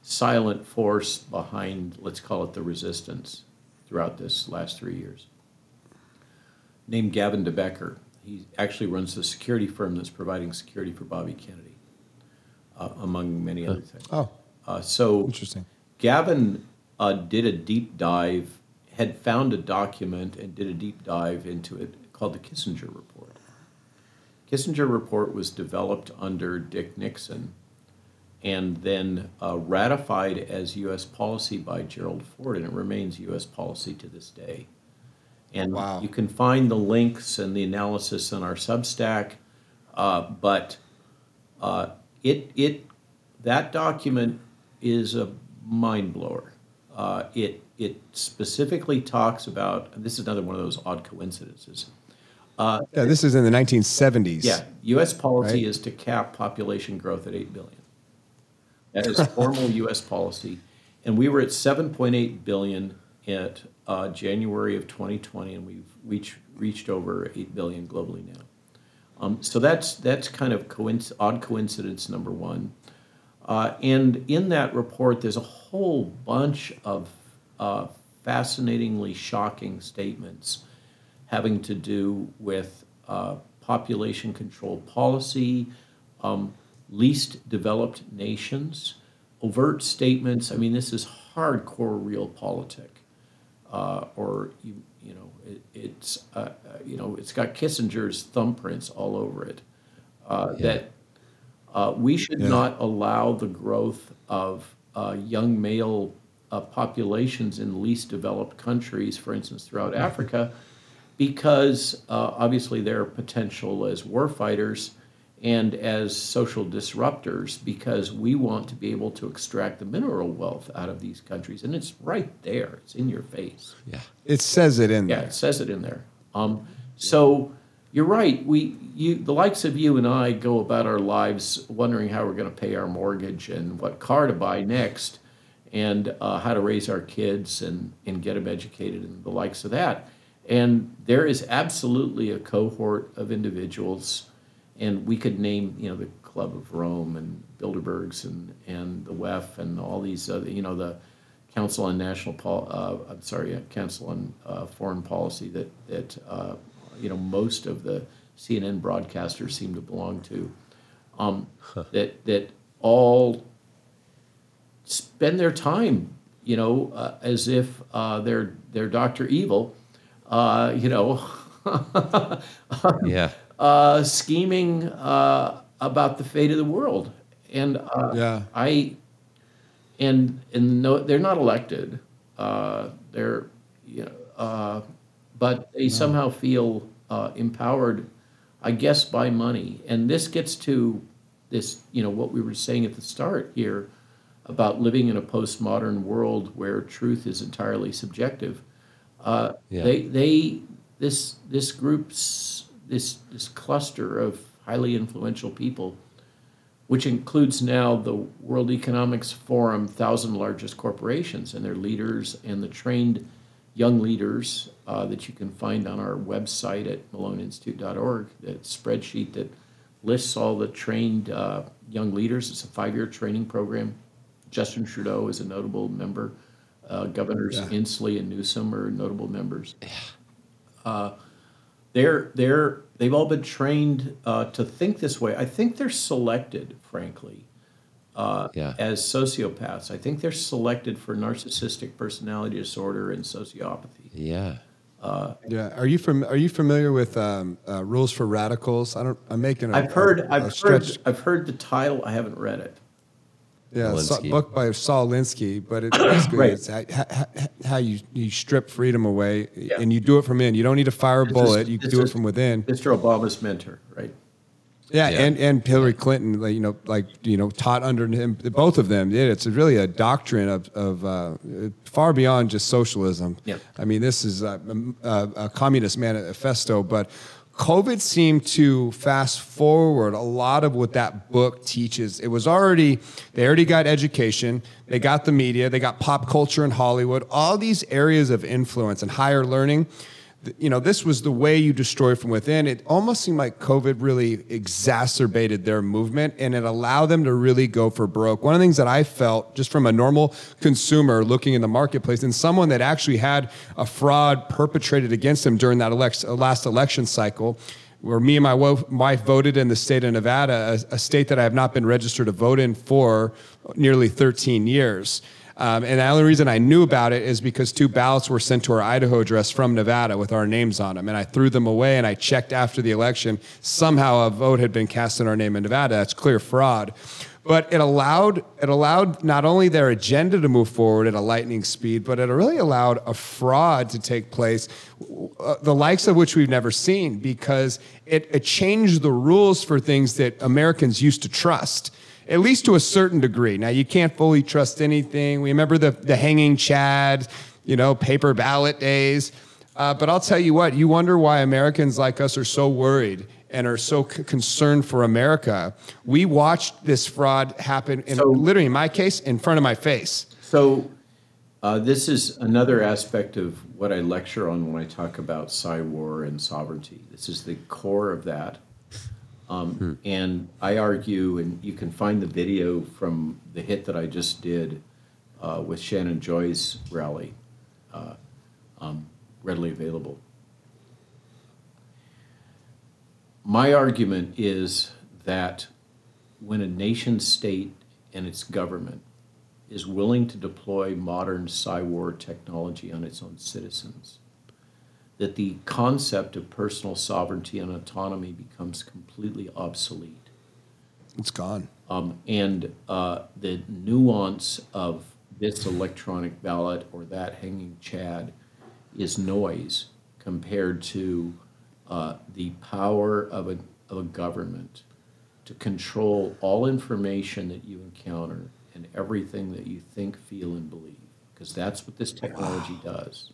silent force behind let's call it the resistance throughout this last three years named Gavin de Becker. He actually runs the security firm that's providing security for Bobby Kennedy, uh, among many other things. oh, Uh, so interesting. Gavin uh, did a deep dive, had found a document and did a deep dive into it called the Kissinger Report. Kissinger Report was developed under Dick Nixon and then uh, ratified as U.S. policy by Gerald Ford, and it remains U.S. policy to this day. And Wow. you can find the links and the analysis on our Substack, uh, but uh, it it that document is a mind blower. Uh, it it specifically talks about and this is another one of those odd coincidences. Yeah, this is in the 1970s. Yeah, U.S. policy Right. is to cap population growth at eight billion. That is formal U.S. policy, and we were at seven point eight billion at uh, January of 2020, and we've reached reached over eight billion globally now. Um, so that's that's kind of coinc- odd coincidence number one. Uh, and in that report, there's a whole bunch of uh, fascinatingly shocking statements having to do with uh, population control policy, um, least developed nations, overt statements. I mean, this is hardcore realpolitik. Uh, or you, you know, it, it's uh, uh, you know, it's got Kissinger's thumbprints all over it. Uh, Yeah. That uh, we should Yeah. not allow the growth of uh, young male uh, populations in least developed countries, for instance, throughout Africa, because uh, obviously their potential as warfighters and as social disruptors, because we want to be able to extract the mineral wealth out of these countries. And it's right there, it's in your face. Yeah. It says it in Yeah, there. Yeah, it says it in there. Um, so you're right. We, you, the likes of you and I, go about our lives wondering how we're going to pay our mortgage and what car to buy next, and uh, how to raise our kids and and get them educated and the likes of that. And there is absolutely a cohort of individuals, and we could name you know the Club of Rome and Bilderbergs and and the WEF and all these other you know the Council on National Pol- uh, I'm sorry, Council on uh, Foreign Policy that that uh, you know most of the CNN broadcasters seem to belong to, um, that that all spend their time, you know, uh, as if uh, they're they're Doctor Evil, uh, you know, Yeah. Uh, scheming uh, about the fate of the world, and uh, Yeah. I and and no, they're not elected. Uh, they're you know, uh, but they somehow feel uh, empowered, I guess, by money. And this gets to this, you know, what we were saying at the start here about living in a postmodern world where truth is entirely subjective. Uh, Yeah. They they this this group's this this cluster of highly influential people which includes now the World Economics Forum thousand largest corporations and their leaders and the trained young leaders uh, that you can find on our website at maloneinstitute.org. That spreadsheet that lists all the trained uh, young leaders. It's a five-year training program. Justin Trudeau is a notable member. Uh, Governors Yeah. Inslee and Newsom are notable members they're they're they've all been trained uh, to think this way. I think they're selected, frankly, uh, Yeah. as sociopaths. I think they're selected for narcissistic personality disorder and sociopathy. Yeah. Yeah. Are you from? Are you familiar with um, uh, Rules for Radicals? I don't. I'm making. A, I've heard a- a I've stretch. heard I've heard the title. I haven't read it. Yeah, Alinsky. book by Saul Alinsky, but it's basically Right. it's how, how, how you you strip freedom away, Yeah. and you do it from in. You don't need to fire a This is- bullet. You do it from within. Mr. Obama's mentor, right? Yeah, Yeah. and and Hillary Clinton, like, you know, like you know, taught under him. Both of them did. It's really a doctrine of of uh, far beyond just socialism. Yeah. I mean, this is a, a, a communist manifesto, but COVID seemed to fast forward a lot of what that book teaches. It was already, they already got education, they got the media, they got pop culture and Hollywood, all these areas of influence and higher learning you know, this was the way you destroy from within. It almost seemed like COVID really exacerbated their movement and it allowed them to really go for broke. One of the things that I felt just from a normal consumer looking in the marketplace and someone that actually had a fraud perpetrated against them during that elect- uh, last election cycle where me and my wife voted in the state of Nevada, a state that I have not been registered to vote in for nearly 13 years. Um, and the only reason I knew about it is because two ballots were sent to our Idaho address from Nevada with our names on them. And I threw them away and I checked after the election. Somehow a vote had been cast in our name in Nevada. That's clear fraud. But it allowed it allowed not only their agenda to move forward at a lightning speed, but it really allowed a fraud to take place, uh, the likes of which we've never seen, because it, it changed the rules for things that Americans used to trust at least to a certain degree. Now, you can't fully trust anything. We remember the, the hanging Chad, you know, paper ballot days. Uh, but I'll tell you what, you wonder why Americans like us are so worried and are so c- concerned for America. We watched this fraud happen, in, so, literally, in my case, in front of my face. So, uh, this is another aspect of what I lecture on when I talk about Psywar and sovereignty. This is the core of that. Um, hmm. And I argue, and you can find the video from the hit that I just did uh, with Shannon Joy's rally, uh, um, readily available. My argument is that when a nation state and its government is willing to deploy modern cyber technology on its own citizens, that the concept of personal sovereignty and autonomy becomes completely obsolete. It's gone. Um, and uh, the nuance of this electronic ballot or that hanging Chad is noise compared to uh, the power of a, of a government to control all information that you encounter and everything that you think, feel, and believe. Because that's what this technology wow. does.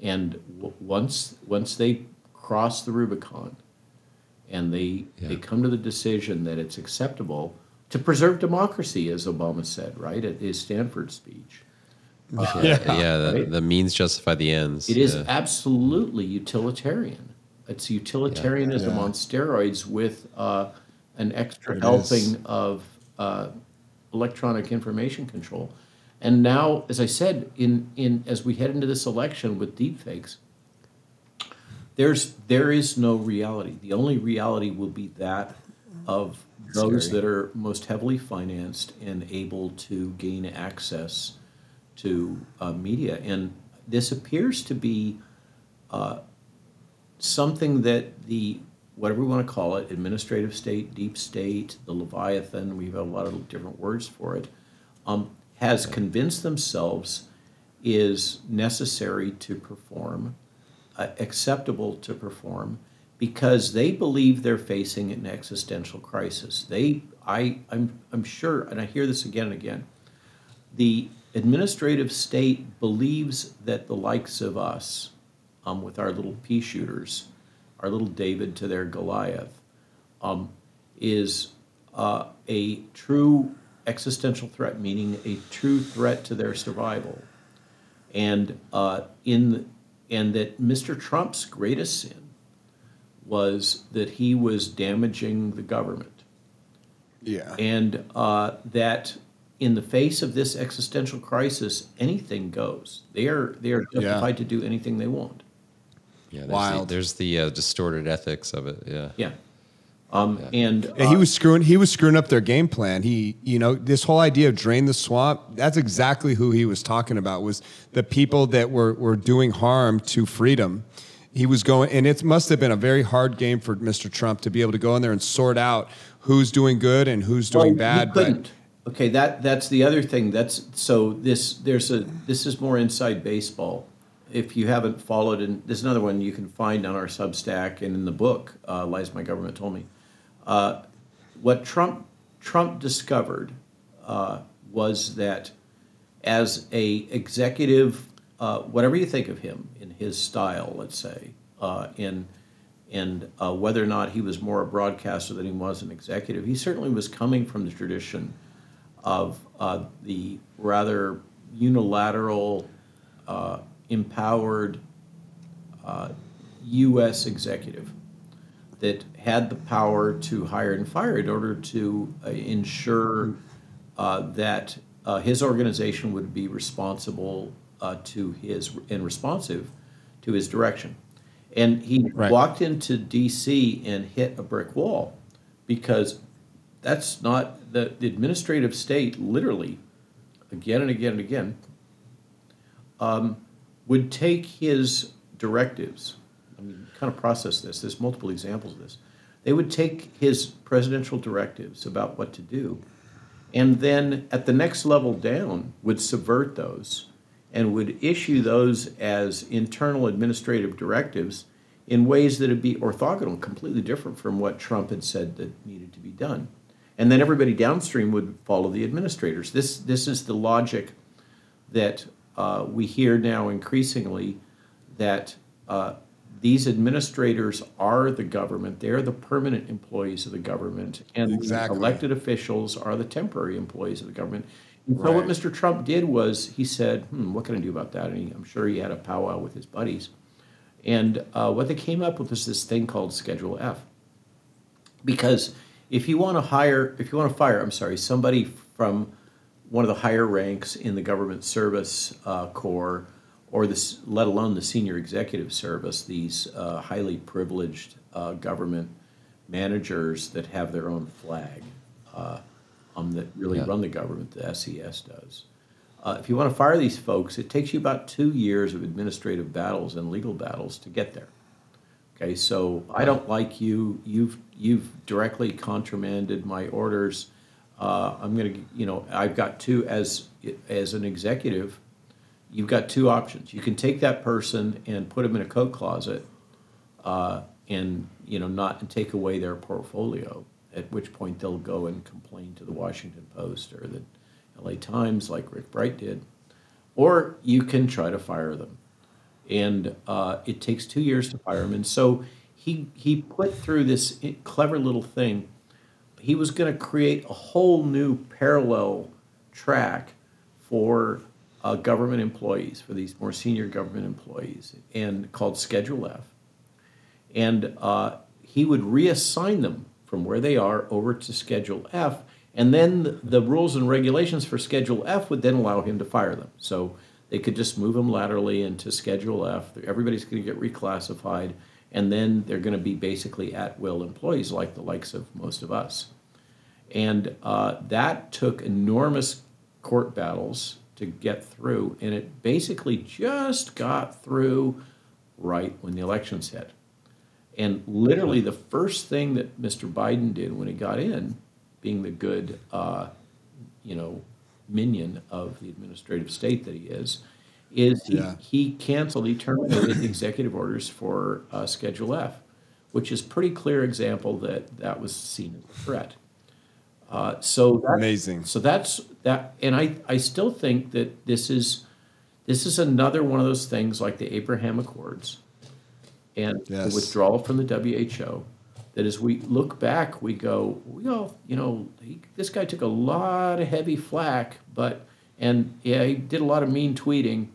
And w- once once they cross the Rubicon, and they yeah. they come to the decision that it's acceptable to preserve democracy, as Obama said, right at his Stanford speech. Uh, yeah, yeah. The, right? the, means justify the ends. It is yeah. absolutely utilitarian. It's utilitarianism yeah. on steroids with uh, an extra it helping is. of uh, electronic information control. And now, as I said, in, in as we head into this election with deepfakes, there's there is no reality. The only reality will be that of those Scary. that are most heavily financed and able to gain access to uh, media. And this appears to be uh, something that the whatever we want to call it, administrative state, deep state, the Leviathan, we have a lot of different words for it, um, has convinced themselves is necessary to perform, uh, acceptable to perform, because they believe they're facing an existential crisis. They, I, I'm, I'm sure, and I hear this again and again. The administrative state believes that the likes of us, um, with our little pea shooters, our little David to their Goliath, um, is uh, a true existential threat, meaning a true threat to their survival, and uh, in and that Mr. Trump's greatest sin was that he was damaging the government. Yeah, and uh, that in the face of this existential crisis, anything goes. They are they are justified yeah. to do anything they want. Yeah, there's Wild. The, there's the uh, distorted ethics of it. Yeah. Yeah. Um, yeah. And uh, yeah, he was screwing. He was screwing up their game plan. He, you know, this whole idea of drain the swamp. That's exactly who he was talking about. Was the people that were were doing harm to freedom. He was going, and it must have been a very hard game for Mr. Trump to be able to go in there and sort out who's doing good and who's doing well, bad. But okay, that that's the other thing. That's so this there's a this is more inside baseball. If you haven't followed, and there's another one you can find on our Substack and in the book, uh, Lies My Government Told Me uh, what Trump Trump discovered uh, was that as a executive, uh, whatever you think of him in his style, let's say, uh, in and uh, whether or not he was more a broadcaster than he was an executive, he certainly was coming from the tradition of the rather unilateral, empowered U.S. Executive that had the power to hire and fire in order to uh, ensure uh, that his organization would be responsible to his and responsive to his direction. And he right. walked into D.C. and hit a brick wall because that's not the, the administrative state, literally, again and again and again, um, would take his directives. I mean, kind of process this. There's multiple examples of this. They would take his presidential directives about what to do, and then at the next level down would subvert those and would issue those as internal administrative directives in ways that would be orthogonal, completely different from what Trump had said that needed to be done. And then everybody downstream would follow the administrators. This, this is the logic that uh, we hear now increasingly that uh, these administrators are the government. They're the permanent employees of the government, and exactly. elected officials are the temporary employees of the government. And so what Mr. Trump did was he said, hmm, "What can I do about that?" And he, I'm sure he had a powwow with his buddies, and uh, what they came up with was this thing called Schedule F. Because if you want to hire, if you want to fire, I'm sorry, somebody from one of the higher ranks in the government service uh, corps, or this, let alone the senior executive service, these uh, highly privileged uh, government managers that have their own flag uh, um, that really yeah. run the government, the SES does. Uh, if you want to fire these folks, it takes you about two years of administrative battles and legal battles to get there. Okay, so I don't like you. You've you've directly contramanded my orders. Uh, I'm going to, you know, I've got two as as an executive. You've got two options. You can take that person and put them in a coat closet, uh, and you know, not and take away their portfolio, at which point they'll go and complain to the Washington Post or the LA Times, like Rick Bright did, or you can try to fire them. And uh, it takes two years to fire them. And so he, he put through this clever little thing. He was going to create a whole new parallel track for uh, government employees, for these more senior government employees, and called Schedule F. And uh, he would reassign them from where they are over to Schedule F. And then the rules and regulations for Schedule F would then allow him to fire them. So they could just move them laterally into Schedule F. Everybody's going to get reclassified, and then they're going to be basically at will employees like the likes of most of us. And uh, that took enormous court battles to get through, and it basically just got through right when the elections hit. And literally, the first thing that Mr. Biden did when he got in, being the good, uh, you know, minion of the administrative state that he is, is he, yeah. he canceled, he terminated executive orders for uh, Schedule F, which is pretty clear example that that was seen as a threat. Uh, so amazing. So that's that, and I I still think that this is this is another one of those things like the Abraham Accords and yes. the withdrawal from the WHO. That as we look back, we go, we all, you know, he, this guy took a lot of heavy flack, but and yeah, he did a lot of mean tweeting.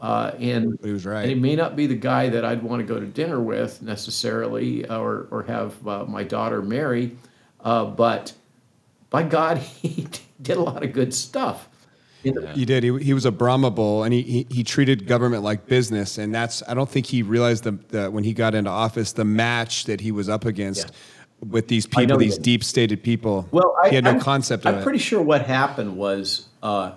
Uh, and he was right. And he may not be the guy that I'd want to go to dinner with necessarily, or or have uh, my daughter marry, uh, but by God, he did a lot of good stuff. He did. He, he was a Brahma bull, and he, he, he treated government like business, and that's I don't think he realized the, the when he got into office the match that he was up against. Yeah. With these people, these deep stated people, well, I, he had no I'm, concept I'm of it. I'm pretty sure what happened was uh,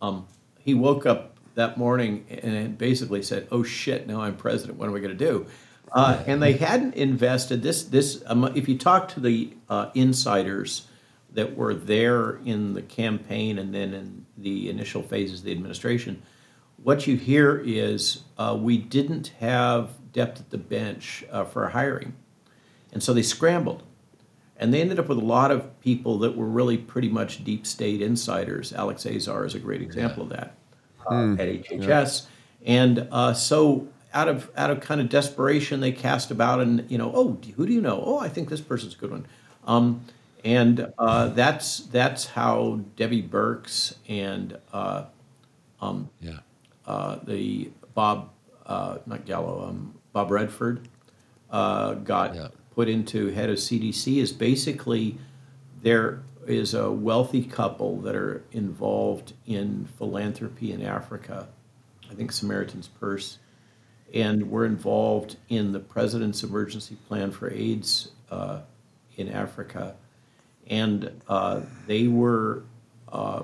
um, he woke up that morning and basically said, "Oh shit! Now I'm president. What am I going to do?" Uh, and they hadn't invested this. This um, if you talk to the uh, insiders that were there in the campaign and then in the initial phases of the administration, what you hear is uh, we didn't have depth at the bench uh, for hiring. And so they scrambled. And they ended up with a lot of people that were really pretty much deep state insiders. Alex Azar is a great example yeah. of that uh, mm. at HHS. Yeah. And uh, so out of out of kind of desperation, they cast about and you know, oh, who do you know? Oh, I think this person's a good one. Um, and uh, that's that's how Debbie Birx and uh, Yeah. uh, the Bob, uh, not Gallo, um, Bob Redfield uh, got Yeah. put into head of CDC is basically there is a wealthy couple that are involved in philanthropy in Africa. I think Samaritan's Purse. And we're involved in the President's Emergency Plan for AIDS uh, in Africa. And uh, they were uh,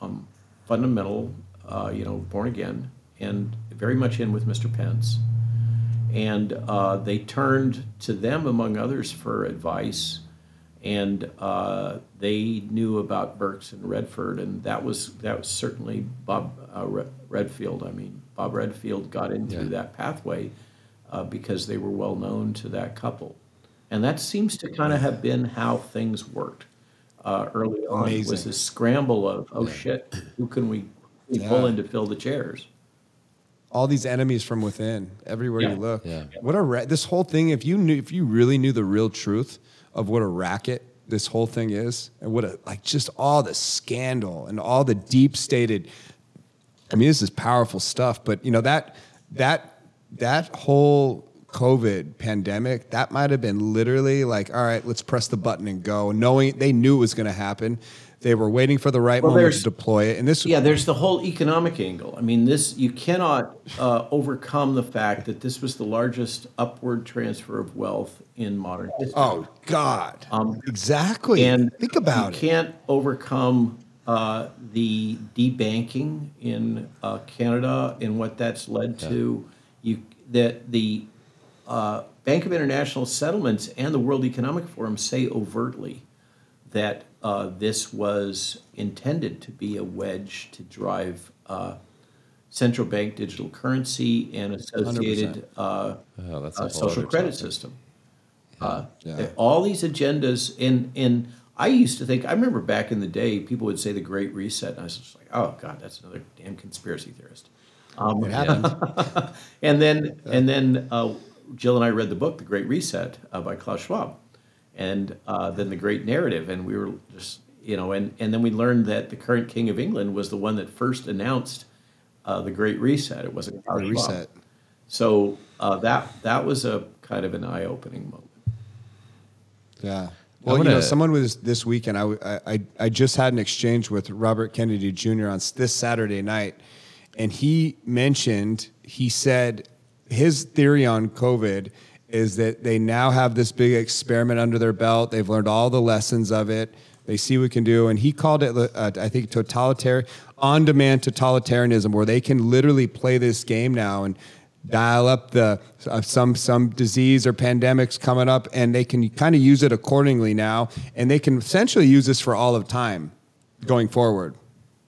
um, fundamental, uh, you know, born again, and very much in with Mr. Pence. And uh, they turned to them, among others, for advice. And uh, they knew about Birx and Redford, and that was that was certainly Bob uh, Redfield. I mean, Bob Redfield got into Yeah. that pathway uh, because they were well known to that couple, and that seems to kind of have been how things worked uh, early on. Was Amazing. this scramble of oh shit, who can we, we pull Yeah. in to fill the chairs? all these enemies from within everywhere Yeah. you look Yeah. what a ra- this whole thing if you knew if you really knew the real truth of what a racket this whole thing is and what a like just all the scandal and all the deep stated i mean this is powerful stuff but you know that that that whole covid pandemic that might have been literally like all right let's press the button and go knowing they knew it was going to happen they were waiting for the right Well, moment to deploy it and this Yeah, there's the whole economic angle. I mean, this you cannot uh, overcome the fact that this was the largest upward transfer of wealth in modern history. oh god exactly Um, and think about it. you it can't overcome uh, the debanking in uh, Canada and what that's led to. You that the uh, Bank of International Settlements and the World Economic Forum say overtly that uh, this was intended to be a wedge to drive uh, central bank digital currency and associated uh, Oh, social credit topic. system. Uh, Yeah. All these agendas, and and I used to think I remember back in the day, people would say the Great Reset, and I was just like, oh god, that's another damn conspiracy theorist. Um, it happened and then and then uh, Jill and I read the book, The Great Reset, uh, by Klaus Schwab, and uh, then The Great Narrative, and we were just you know, and and then we learned that the current King of England was the one that first announced uh, the Great Reset. It wasn't Klaus The Schwab. reset. So uh, that that was a kind of an eye-opening moment. Yeah. Well, you wanna- know, someone was this weekend. I, I I just had an exchange with Robert Kennedy Jr. on this Saturday night, and he mentioned he said his theory on COVID is that they now have this big experiment under their belt. They've learned all the lessons of it. They see what we can do, and he called it, uh, I think, totalitarian, on-demand totalitarianism, where they can literally play this game now and dial up the uh, some some disease or pandemics coming up, and they can kind of use it accordingly now, and they can essentially use this for all of time going forward.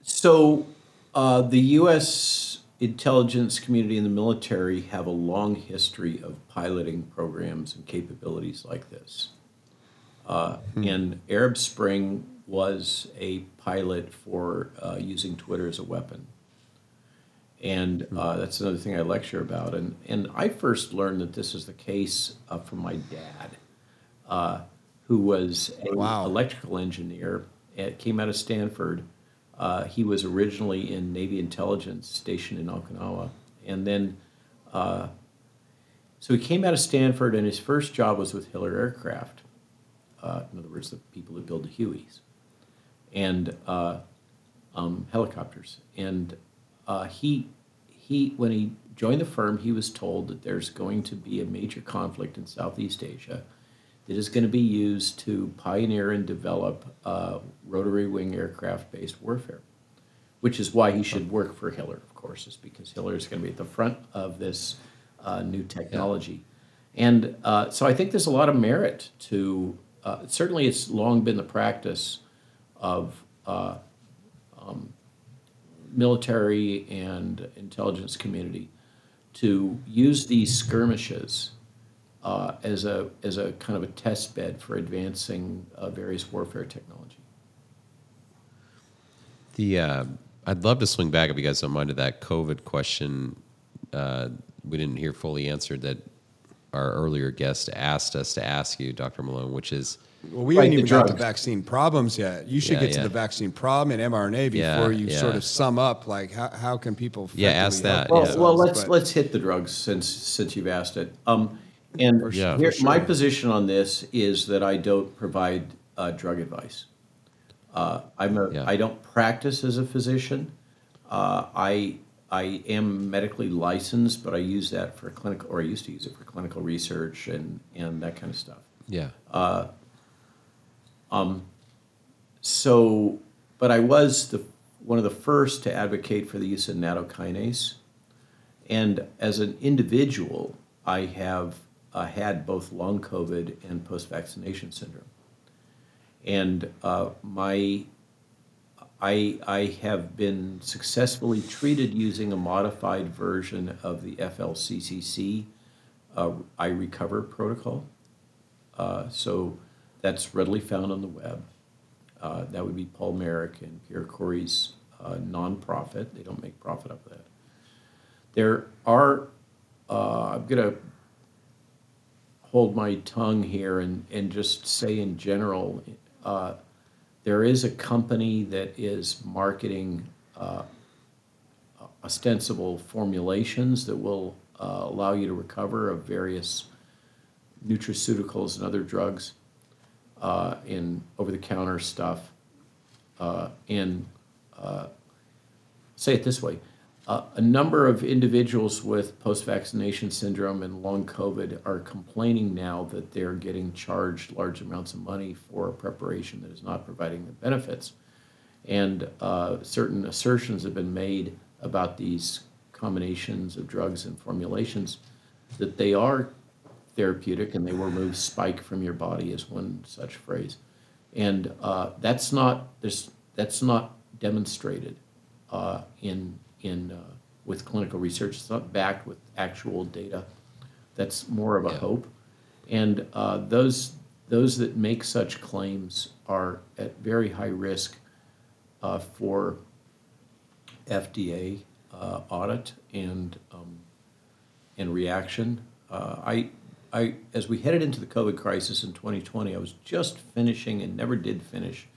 So, uh, the U.S. intelligence community and the military have a long history of piloting programs and capabilities like this. Uh, And Arab Spring was a pilot for uh, using Twitter as a weapon. And uh, that's another thing I lecture about. And, and I first learned that this is the case uh, from my dad, uh, who was an Wow. electrical engineer. It came out of Stanford. Uh, he was originally in Navy intelligence stationed in Okinawa. And then, uh, so he came out of Stanford, and his first job was with Hiller Aircraft. Uh, in other words, the people who build the Hueys and uh, um, helicopters. And uh, he, he, when he joined the firm, he was told that there's going to be a major conflict in Southeast Asia that is going to be used to pioneer and develop uh, rotary wing aircraft based warfare, which is why he should work for Hiller, of course, is because Hiller is going to be at the front of this uh, new technology. And uh, so I think there's a lot of merit to, uh, certainly it's long been the practice of uh, um, military and intelligence community to use these skirmishes uh, as a as a kind of a test bed for advancing uh, various warfare technology. The uh, I'd love to swing back if you guys don't mind to that COVID question. Uh, we didn't hear fully answered that our earlier guest asked us to ask you, Dr. Malone, which is Well, we haven't the even got the vaccine problems yet. You should Yeah, get to yeah. the vaccine problem and mRNA before Yeah, you yeah. sort of sum up like how, how can people Yeah, ask that, Well, yeah. well, let's but- let's hit the drugs since since you've asked it. Um, and Yeah, here, for my position on this is that I don't provide uh, drug advice. Uh, I'm a Yeah. I don't practice as a physician. Uh, I I am medically licensed, but I use that for clinical, or I used to use it for clinical research and and that kind of stuff. yeah, Um. So, but I was the one of the first to advocate for the use of nattokinase, and as an individual, I have uh, had both long COVID and post-vaccination syndrome, and uh, my I I have been successfully treated using a modified version of the FLCCC uh, I Recover protocol. Uh, so that's readily found on the web. Uh, that would be Paul Marik and Pierre Kory's uh, nonprofit. They don't make profit off of that. There are, I'm going to hold my tongue here and, and just say in general, uh, there is a company that is marketing uh, ostensible formulations that will uh, allow you to recover of various nutraceuticals and other drugs uh, in over-the-counter stuff. Uh, and uh, say it this way: uh, a number of individuals with post-vaccination syndrome and long COVID are complaining now that they're getting charged large amounts of money for a preparation that is not providing the benefits. And uh, certain assertions have been made about these combinations of drugs and formulations that they are therapeutic and they will remove spike from your body is one such phrase and uh, that's not that's not demonstrated uh, in in uh, with clinical research it's not backed with actual data that's more of a Yeah. hope and uh, those those that make such claims are at very high risk uh, for FDA uh, audit and um, and reaction. Uh, I, I, as we headed into the COVID crisis in 2020, I was just finishing and never did finish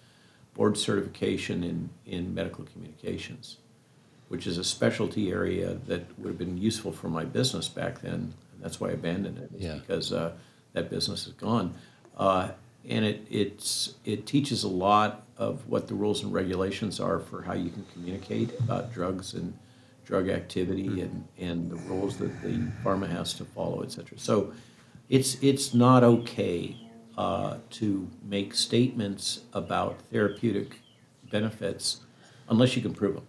board certification in, in medical communications, which is a specialty area that would have been useful for my business back then. And that's why I abandoned it. Yeah. because uh, that business is gone. Uh, and it, it's, it teaches a lot of what the rules and regulations are for how you can communicate about drugs and drug activity and, and the rules that the pharma has to follow, et cetera. So it's, it's not okay uh, to make statements about therapeutic benefits unless you can prove them.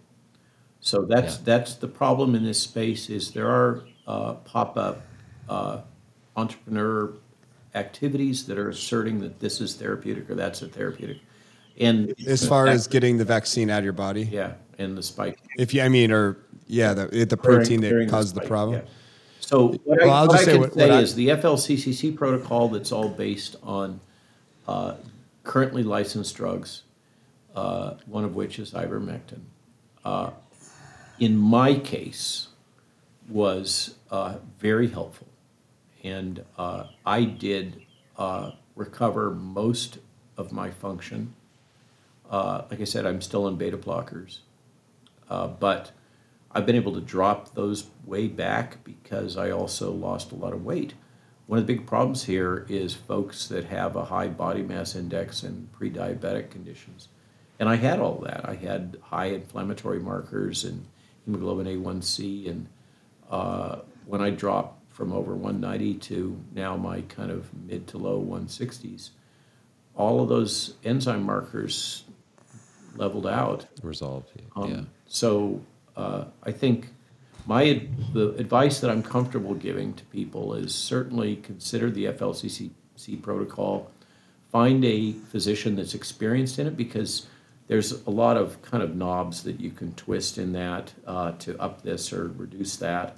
So that's, Yeah. that's the problem in this space is there are uh, pop-up uh, entrepreneur activities that are asserting that this is therapeutic or that's a therapeutic. And as far as getting the vaccine out of your body. yeah, and the spike. If you, I mean, or yeah, the the Clearing- protein that clearing caused the spike, problem. yeah. So what Well, I, I'll what just I say can what- say what I- is the FLCCC protocol that's all based on uh, currently licensed drugs, uh, one of which is ivermectin. Uh, in my case, was uh, very helpful, and uh, I did uh, recover most of my function. Uh, like I said, I'm still on beta blockers. Uh, but I've been able to drop those way back because I also lost a lot of weight. One of the big problems here is folks that have a high body mass index and pre diabetic conditions. And I had all that. I had high inflammatory markers and hemoglobin A1C. And uh, when I dropped from over 190 to now my kind of mid to low 160s, all of those enzyme markers leveled out. resolved. Um, yeah. So uh, I think my the advice that I'm comfortable giving to people is certainly consider the FLCCC protocol. Find a physician that's experienced in it because there's a lot of kind of knobs that you can twist in that uh, to up this or reduce that,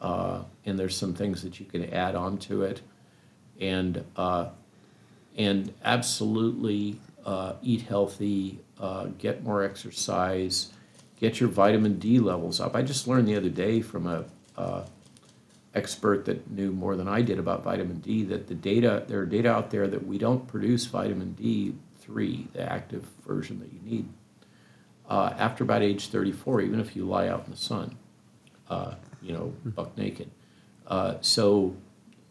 uh, and there's some things that you can add on to it, and uh, and absolutely uh, eat healthy, uh, get more exercise, get your vitamin D levels up. I just learned the other day from a, uh, expert that knew more than I did about vitamin D that the data there are data out there that we don't produce vitamin D three, the active version that you need, uh, after about age 34, even if you lie out in the sun, uh, you know, buck naked. Uh, so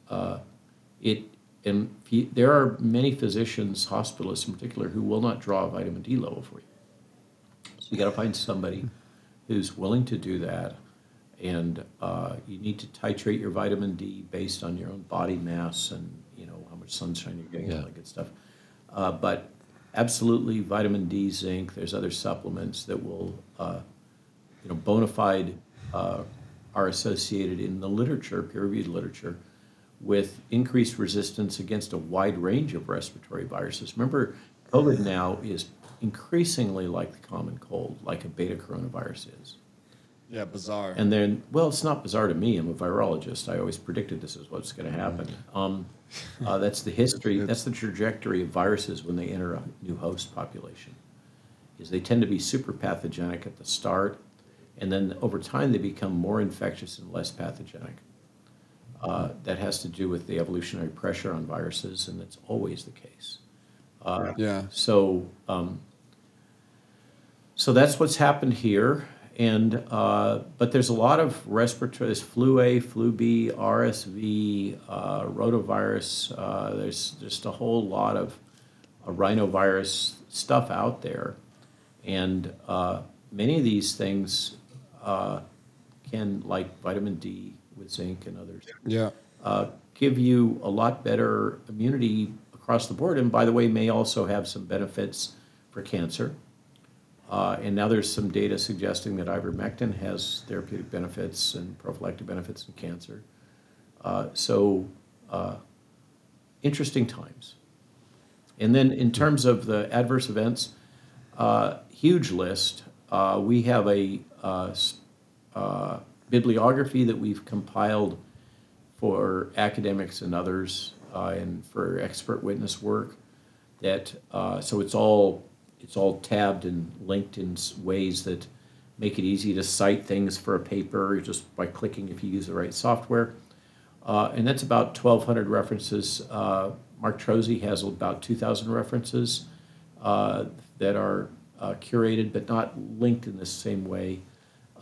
uh, it and you- there are many physicians, hospitalists in particular, who will not draw a vitamin D level for you. So you got to find somebody who's willing to do that, and uh, you need to titrate your vitamin D based on your own body mass and you know how much sunshine you're getting, and all that good stuff. Uh, but absolutely, vitamin D, zinc. There's other supplements that will, uh, you know, bona fide uh, are associated in the literature, peer-reviewed literature, with increased resistance against a wide range of respiratory viruses. Remember, COVID now is increasingly like the common cold, like a beta coronavirus is. Yeah, bizarre. And then, well, it's not bizarre to me. I'm a virologist. I always predicted this is what's going to happen. Um, uh, that's the history. That's the trajectory of viruses when they enter a new host population. Is they tend to be super pathogenic at the start, and then over time they become more infectious and less pathogenic. Uh, that has to do with the evolutionary pressure on viruses, and that's always the case. Uh, yeah. so, um, so that's what's happened here. And uh, but there's a lot of respiratory. There's flu A, flu B, RSV, uh, rotavirus. Uh, there's just a whole lot of uh, rhinovirus stuff out there, and uh, many of these things uh, can, like vitamin D with zinc and others, Yeah. uh, give you a lot better immunity across the board. And by the way, may also have some benefits for cancer. Uh, and now there's some data suggesting that ivermectin has therapeutic benefits and prophylactic benefits in cancer. Uh, so, uh, interesting times. And then in terms of the adverse events, uh, huge list. Uh, we have a uh, bibliography that we've compiled for academics and others and for expert witness work that so it's all it's all tabbed and linked in ways that make it easy to cite things for a paper just by clicking if you use the right software uh, and that's about 1200 references uh, mark Trozzi has about 2000 references uh, that are uh, curated but not linked in the same way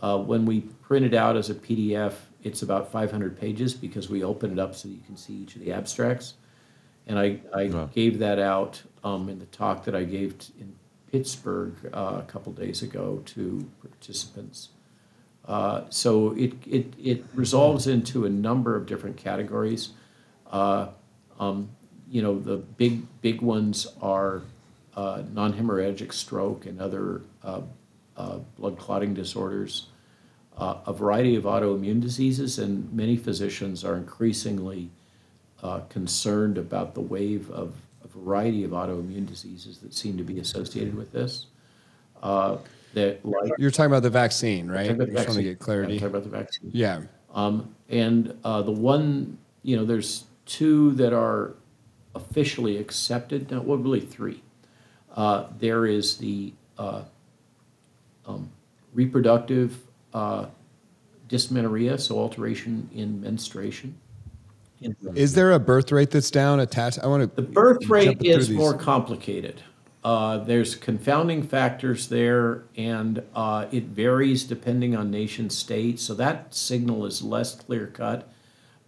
uh, when we print it out as a PDF, it's about 500 pages because we open it up so you can see each of the abstracts. And I, I Wow. gave that out um, in the talk that I gave t- in Pittsburgh uh, a couple days ago to participants. Uh, so it, it, it resolves into a number of different categories. Uh, um, you know, the big, big ones are uh, non-hemorrhagic stroke and other uh, uh, blood clotting disorders, a variety of autoimmune diseases, and many physicians are increasingly concerned about the wave of variety of autoimmune diseases that seem to be associated with this. Uh, that like You're talking about the vaccine, right? Talk I about the just want to get clarity. Yeah, Talk about the vaccine. Yeah. Um, and uh, the one, you know, there's two that are officially accepted. No, well, really three. Uh, there is the uh, um, reproductive uh, dysmenorrhea, so alteration in menstruation. Is there a birth rate that's down attached? I want to. The birth rate is more complicated. Uh, there's confounding factors there, and uh, it varies depending on nation state. So that signal is less clear cut.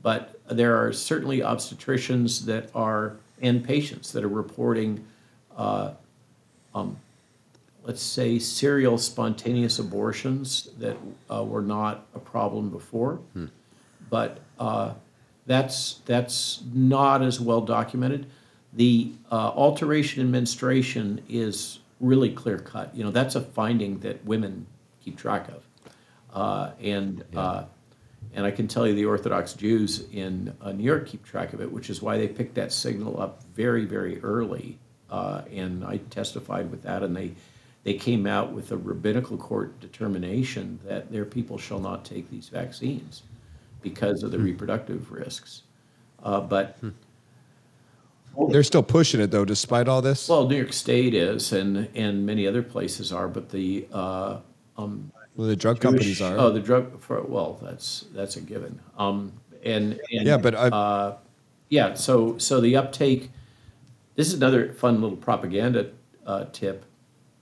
But there are certainly obstetricians that are and patients that are reporting, uh, um, let's say, serial spontaneous abortions that uh, were not a problem before. But uh, that's that's not as well documented. The uh, alteration in menstruation is really clear cut. You know, that's a finding that women keep track of, uh, and uh, and I can tell you the Orthodox Jews in uh, New York keep track of it, which is why they picked that signal up very very early. Uh, and I testified with that, and they they came out with a rabbinical court determination that their people shall not take these vaccines because of the reproductive risks. Uh, but They're still pushing it though, despite all this. well, New York State is, and and many other places are, but the uh, um, Well, the drug companies are. Oh, the drug for well, that's that's a given. Um, and, and Yeah, but I- uh, yeah. So so the uptake. This is another fun little propaganda uh, tip.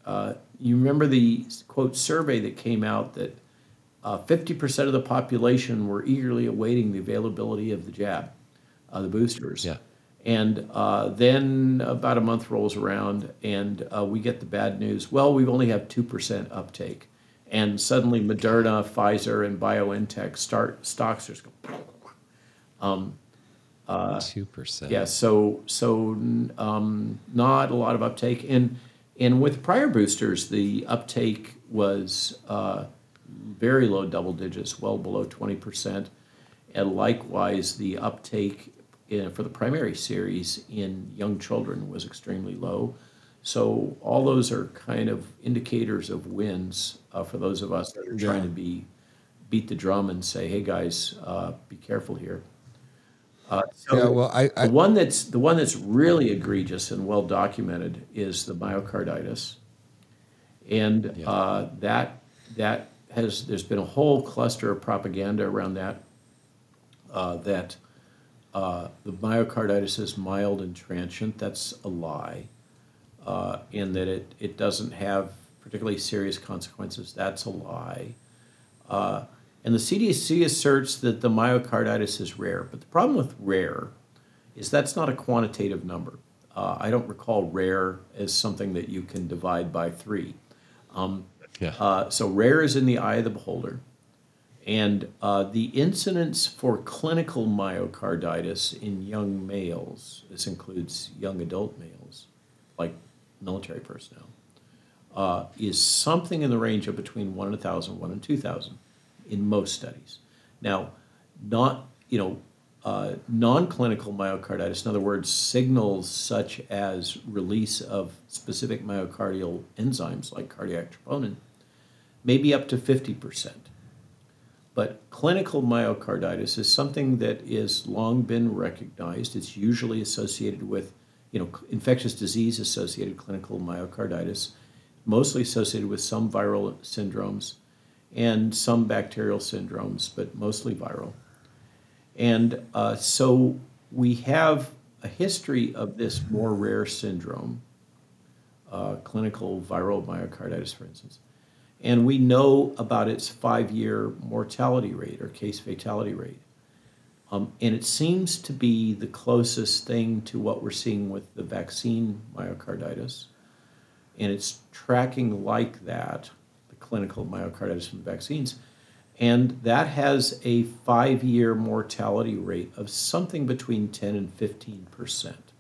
Uh, you remember the quote survey that came out that uh, fifty percent of the population were eagerly awaiting the availability of the jab, uh, the boosters. Yeah. And uh, then about a month rolls around, and uh, we get the bad news. Well, we only have two percent uptake, and suddenly Moderna, Pfizer, and BioNTech start stocks just go. Two percent. Yeah, so so um, not a lot of uptake, and and with prior boosters, the uptake was uh, very low double digits, well below twenty percent, and likewise the uptake in, for the primary series in young children was extremely low. So all those are kind of indicators of wins uh, for those of us that are trying to be beat the drum and say, "Hey guys, uh, be careful here." Uh, so Yeah, well, I- I- the one that's the one that's really egregious and well documented is the myocarditis, and uh, that that has there's been a whole cluster of propaganda around that. Uh, that uh, the myocarditis is mild and transient. That's a lie, uh, in that it it doesn't have particularly serious consequences. That's a lie. Uh, and the CDC asserts that the myocarditis is rare. But the problem with rare is that's not a quantitative number. Uh, I don't recall rare as something that you can divide by three. Um, Yeah. uh, so rare is in the eye of the beholder. And uh, the incidence for clinical myocarditis in young males, this includes young adult males, like military personnel, uh, is something in the range of between 1 in 1,000, 1 in 2,000 in most studies. Now, not, you know, uh, non-clinical myocarditis, in other words, signals such as release of specific myocardial enzymes like cardiac troponin, may be up to 50%. But clinical myocarditis is something that is long been recognized. It's usually associated with, you know, infectious disease associated clinical myocarditis, mostly associated with some viral syndromes and some bacterial syndromes, but mostly viral. And uh, so we have a history of this more rare syndrome, uh, clinical viral myocarditis, for instance. And we know about its five year mortality rate or case fatality rate. Um, and it seems to be the closest thing to what we're seeing with the vaccine myocarditis. And it's tracking like that, the clinical myocarditis from vaccines. And that has a five year mortality rate of something between 10 and 15 percent.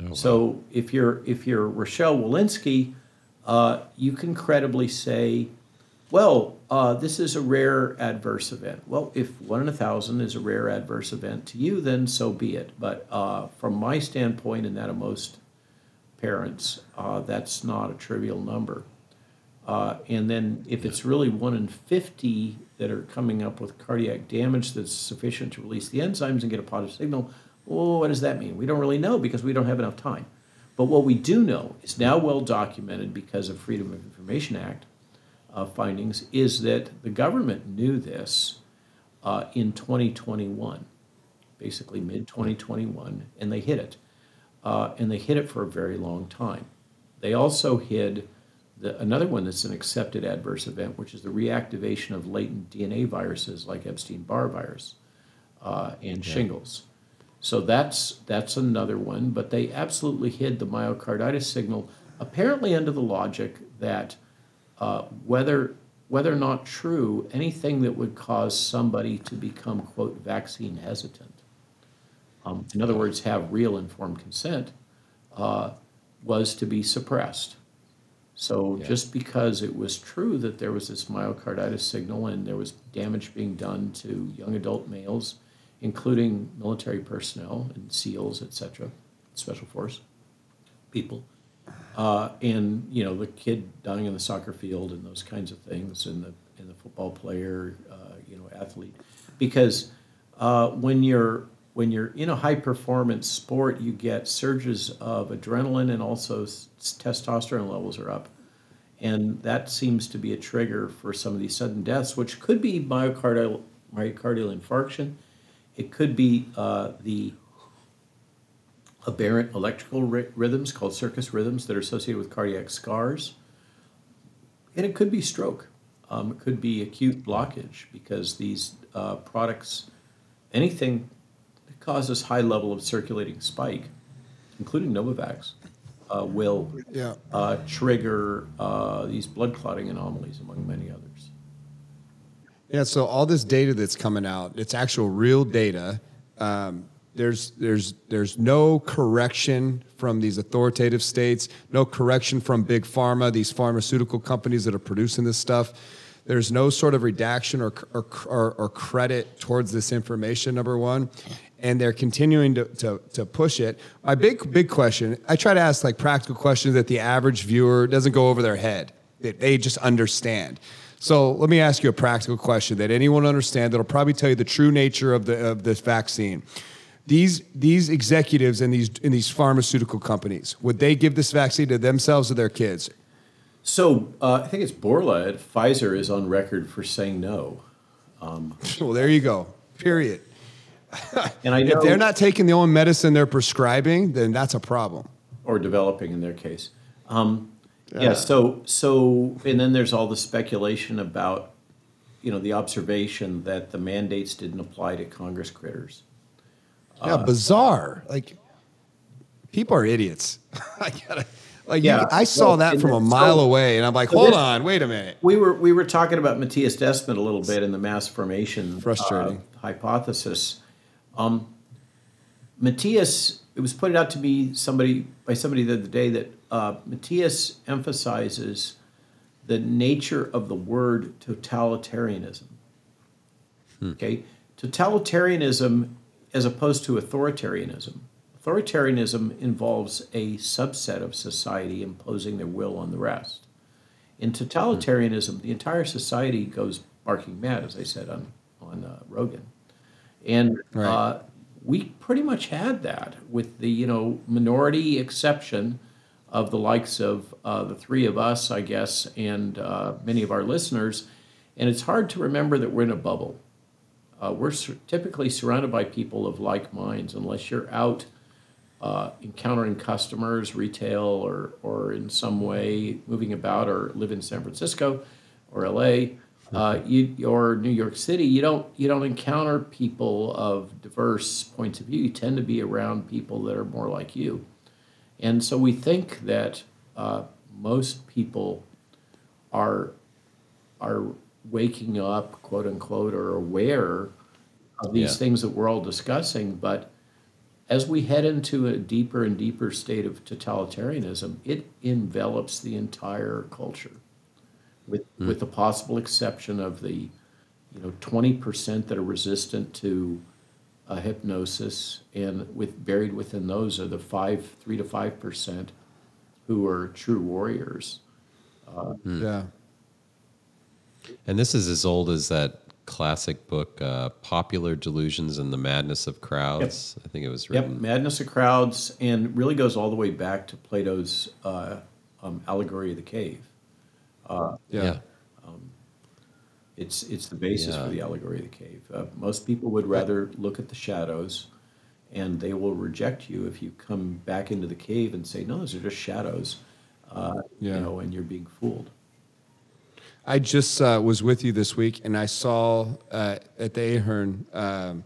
Oh, wow. So if you're if you're Rochelle Walensky, uh, you can credibly say, well, uh, this is a rare adverse event. Well, if one in a thousand is a rare adverse event to you, then so be it. But uh, from my standpoint, and that of most parents, uh, that's not a trivial number. Uh, and then if it's really one in 50 that are coming up with cardiac damage that's sufficient to release the enzymes and get a positive signal, well, what does that mean? We don't really know because we don't have enough time. But what we do know is now well documented because of Freedom of Information Act uh, findings is that the government knew this uh, in 2021, basically mid 2021, and they hid it. Uh, and they hid it for a very long time. They also hid the, another one that's an accepted adverse event, which is the reactivation of latent DNA viruses like Epstein Barr virus uh, and shingles. So that's that's another one, but they absolutely hid the myocarditis signal, apparently under the logic that uh, whether whether or not true, anything that would cause somebody to become quote vaccine hesitant, um, in other words, have real informed consent, uh, was to be suppressed. So Yeah. just because it was true that there was this myocarditis signal and there was damage being done to young adult males, including military personnel and SEALs, et cetera, special force people, uh, and you know the kid dying in the soccer field and those kinds of things, and the and the football player, uh, you know, athlete, because uh, when you're when you're in a high performance sport, you get surges of adrenaline and also s- testosterone levels are up. And that seems to be a trigger for some of these sudden deaths, which could be myocardial, myocardial infarction. It could be uh, the aberrant electrical ry- rhythms called circus rhythms that are associated with cardiac scars. And it could be stroke. Um, it could be acute blockage because these uh, products, anything that causes high level of circulating spike, including Novavax, uh, will Yeah. uh, trigger uh, these blood clotting anomalies, among many others. Yeah, so all this data that's coming out, it's actual real data. Um, there's there's there's no correction from these authoritative states, no correction from big pharma, these pharmaceutical companies that are producing this stuff. There's no sort of redaction or or, or, or credit towards this information. Number one, and they're continuing to, to, to push it. My big big question, I try to ask like practical questions that the average viewer doesn't go over their head. That they just understand. So let me ask you a practical question that anyone understand that'll probably tell you the true nature of the of this vaccine. These these executives in these in these pharmaceutical companies would they give this vaccine to themselves or their kids? So uh, I think it's Bourla at Pfizer is on record for saying no. Well, there you go. Period. And I know If they're not taking the only medicine they're prescribing, then that's a problem. or developing in their case. Um, yeah. So so and then there's all the speculation about you know the observation that the mandates didn't apply to Congress critters. Yeah, bizarre. Like people are idiots. I gotta. Like you- Yeah. I saw Well, that from a mile so- away, and I'm like, so hold this- on, wait a minute. We were we were talking about Mattias Desmet a little bit in the mass formation Frustrating. uh, hypothesis. Um, Mattias, it was pointed out to me somebody by somebody the other day that uh, Mattias emphasizes the nature of the word totalitarianism. Okay, totalitarianism as opposed to authoritarianism. Authoritarianism involves a subset of society imposing their will on the rest. In totalitarianism, the entire society goes barking mad, as I said on on uh, Rogan, and Right. uh, we pretty much had that with the you know minority exception of the likes of uh, the three of us, I guess, and uh, many of our listeners. And it's hard to remember that we're in a bubble. Uh, we're typically surrounded by people of like minds, unless you're out uh, encountering customers, retail, or or in some way moving about, or live in San Francisco, or LA, uh, you or New York City. You don't you don't encounter people of diverse points of view. You tend to be around people that are more like you, and so we think that uh, most people are are waking up, quote unquote, or aware of these Yeah. things that we're all discussing, but as we head into a deeper and deeper state of totalitarianism, it envelops the entire culture, with with the possible exception of the, you know, twenty percent that are resistant to uh, hypnosis, and with buried within those are the five, three to five percent, who are true warriors. Yeah. And this is as old as that classic book, uh, Popular Delusions and the Madness of Crowds. I think it was written. Yep. Madness of Crowds, and really goes all the way back to Plato's uh, um, allegory of the cave. Yeah. yeah. It's it's the basis Yeah. for the allegory of the cave. Uh, most people would rather look at the shadows, and they will reject you if you come back into the cave and say, "No, those are just shadows," uh, Yeah. you know, and you're being fooled. I just uh, was with you this week, and I saw uh, at the Ahern um,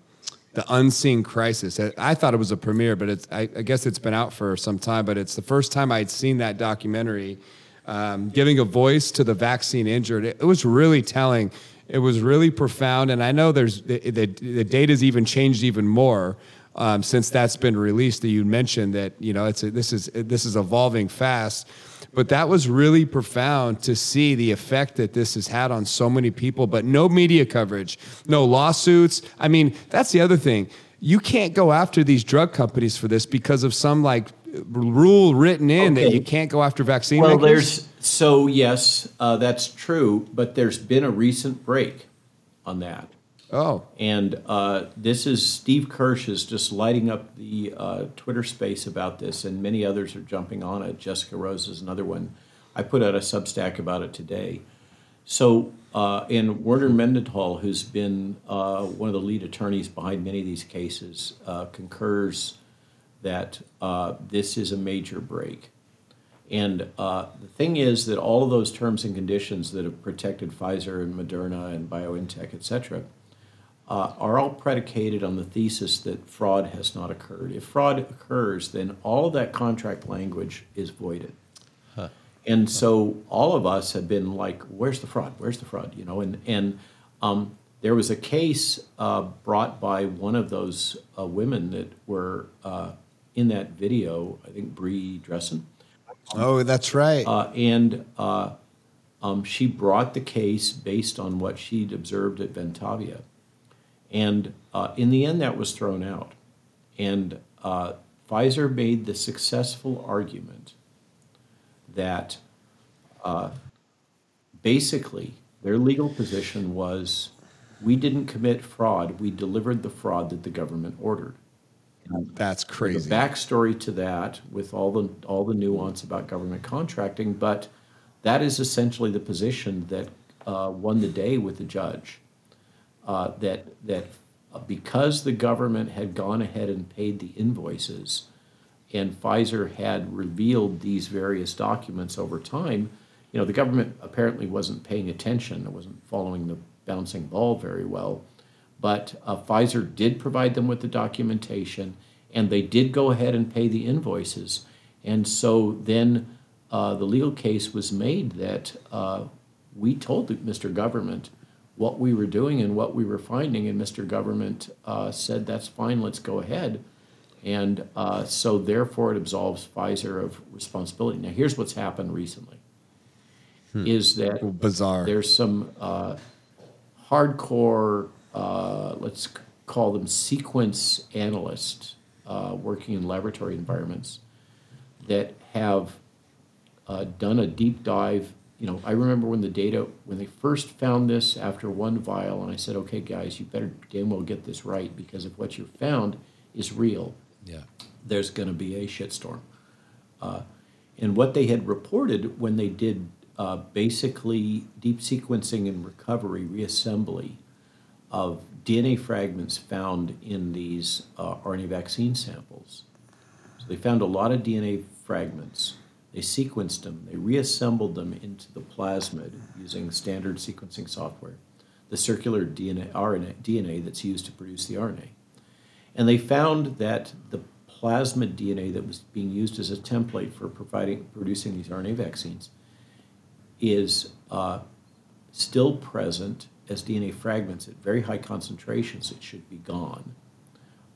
the Unseen Crisis. I, I thought it was a premiere, but it's I, I guess it's been out for some time. But it's the first time I'd seen that documentary, um, giving a voice to the vaccine injured. It, it was really telling. It was really profound, and I know there's the, the, the data's even changed even more. Um, since that's been released, that you mentioned that you know it's a, this is this is evolving fast, but that was really profound to see the effect that this has had on so many people. But no media coverage, no lawsuits. I mean, that's the other thing. You can't go after these drug companies for this because of some like rule written in that you can't go after vaccine. Well, makers? there's so yes, uh, that's true, but there's been a recent break on that. oh And uh, this is Steve Kirsch is just lighting up the uh, Twitter space about this, and many others are jumping on it. Jessica Rose is another one. I put out a Substack about it today. So, uh, and Warner Mendenhall, who's been uh, one of the lead attorneys behind many of these cases, uh, concurs that uh, this is a major break. And uh, the thing is that all of those terms and conditions that have protected Pfizer and Moderna and BioNTech, et cetera, uh, are all predicated on the thesis that fraud has not occurred. If fraud occurs, then all that contract language is voided. And so all of us have been like, "Where's the fraud? Where's the fraud?" You know, and and um, there was a case uh, brought by one of those uh, women that were uh, in that video. I think Bree Dressen, Oh, that's right. uh, and uh, um, she brought the case based on what she'd observed at Ventavia. And uh, in the end, that was thrown out. And uh, Pfizer made the successful argument that uh, basically their legal position was we didn't commit fraud, we delivered the fraud that the government ordered. That's crazy. The backstory to that, with all the all the nuance about government contracting, but that is essentially the position that uh, won the day with the judge. Uh, that that because the government had gone ahead and paid the invoices, and Pfizer had revealed these various documents over time, you know, the government apparently wasn't paying attention. It wasn't following the bouncing ball very well. But uh, Pfizer did provide them with the documentation, and they did go ahead and pay the invoices. And so then uh, the legal case was made that uh, we told Mr. Government what we were doing and what we were finding, and Mr. Government uh, said, "That's fine, let's go ahead." And uh, so therefore, it absolves Pfizer of responsibility. Now, here's what's happened recently: is that Bizarre. there's some uh, hardcore, uh, let's call them sequence analysts uh, working in laboratory environments that have uh, done a deep dive. You know, I remember when the data, when they first found this after one vial, and I said, okay, guys, you better damn well get this right because if what you found is real, Yeah. there's going to be a shitstorm. Uh, and what they had reported when they did uh, basically deep sequencing and recovery, reassembly of DNA fragments found in these uh, RNA vaccine samples. So they found a lot of DNA fragments. They sequenced them, they reassembled them into the plasmid using standard sequencing software, the circular DNA, RNA, DNA that's used to produce the RNA. And they found that the plasmid DNA that was being used as a template for providing producing these RNA vaccines is uh, still present as DNA fragments at very high concentrations. It should be gone,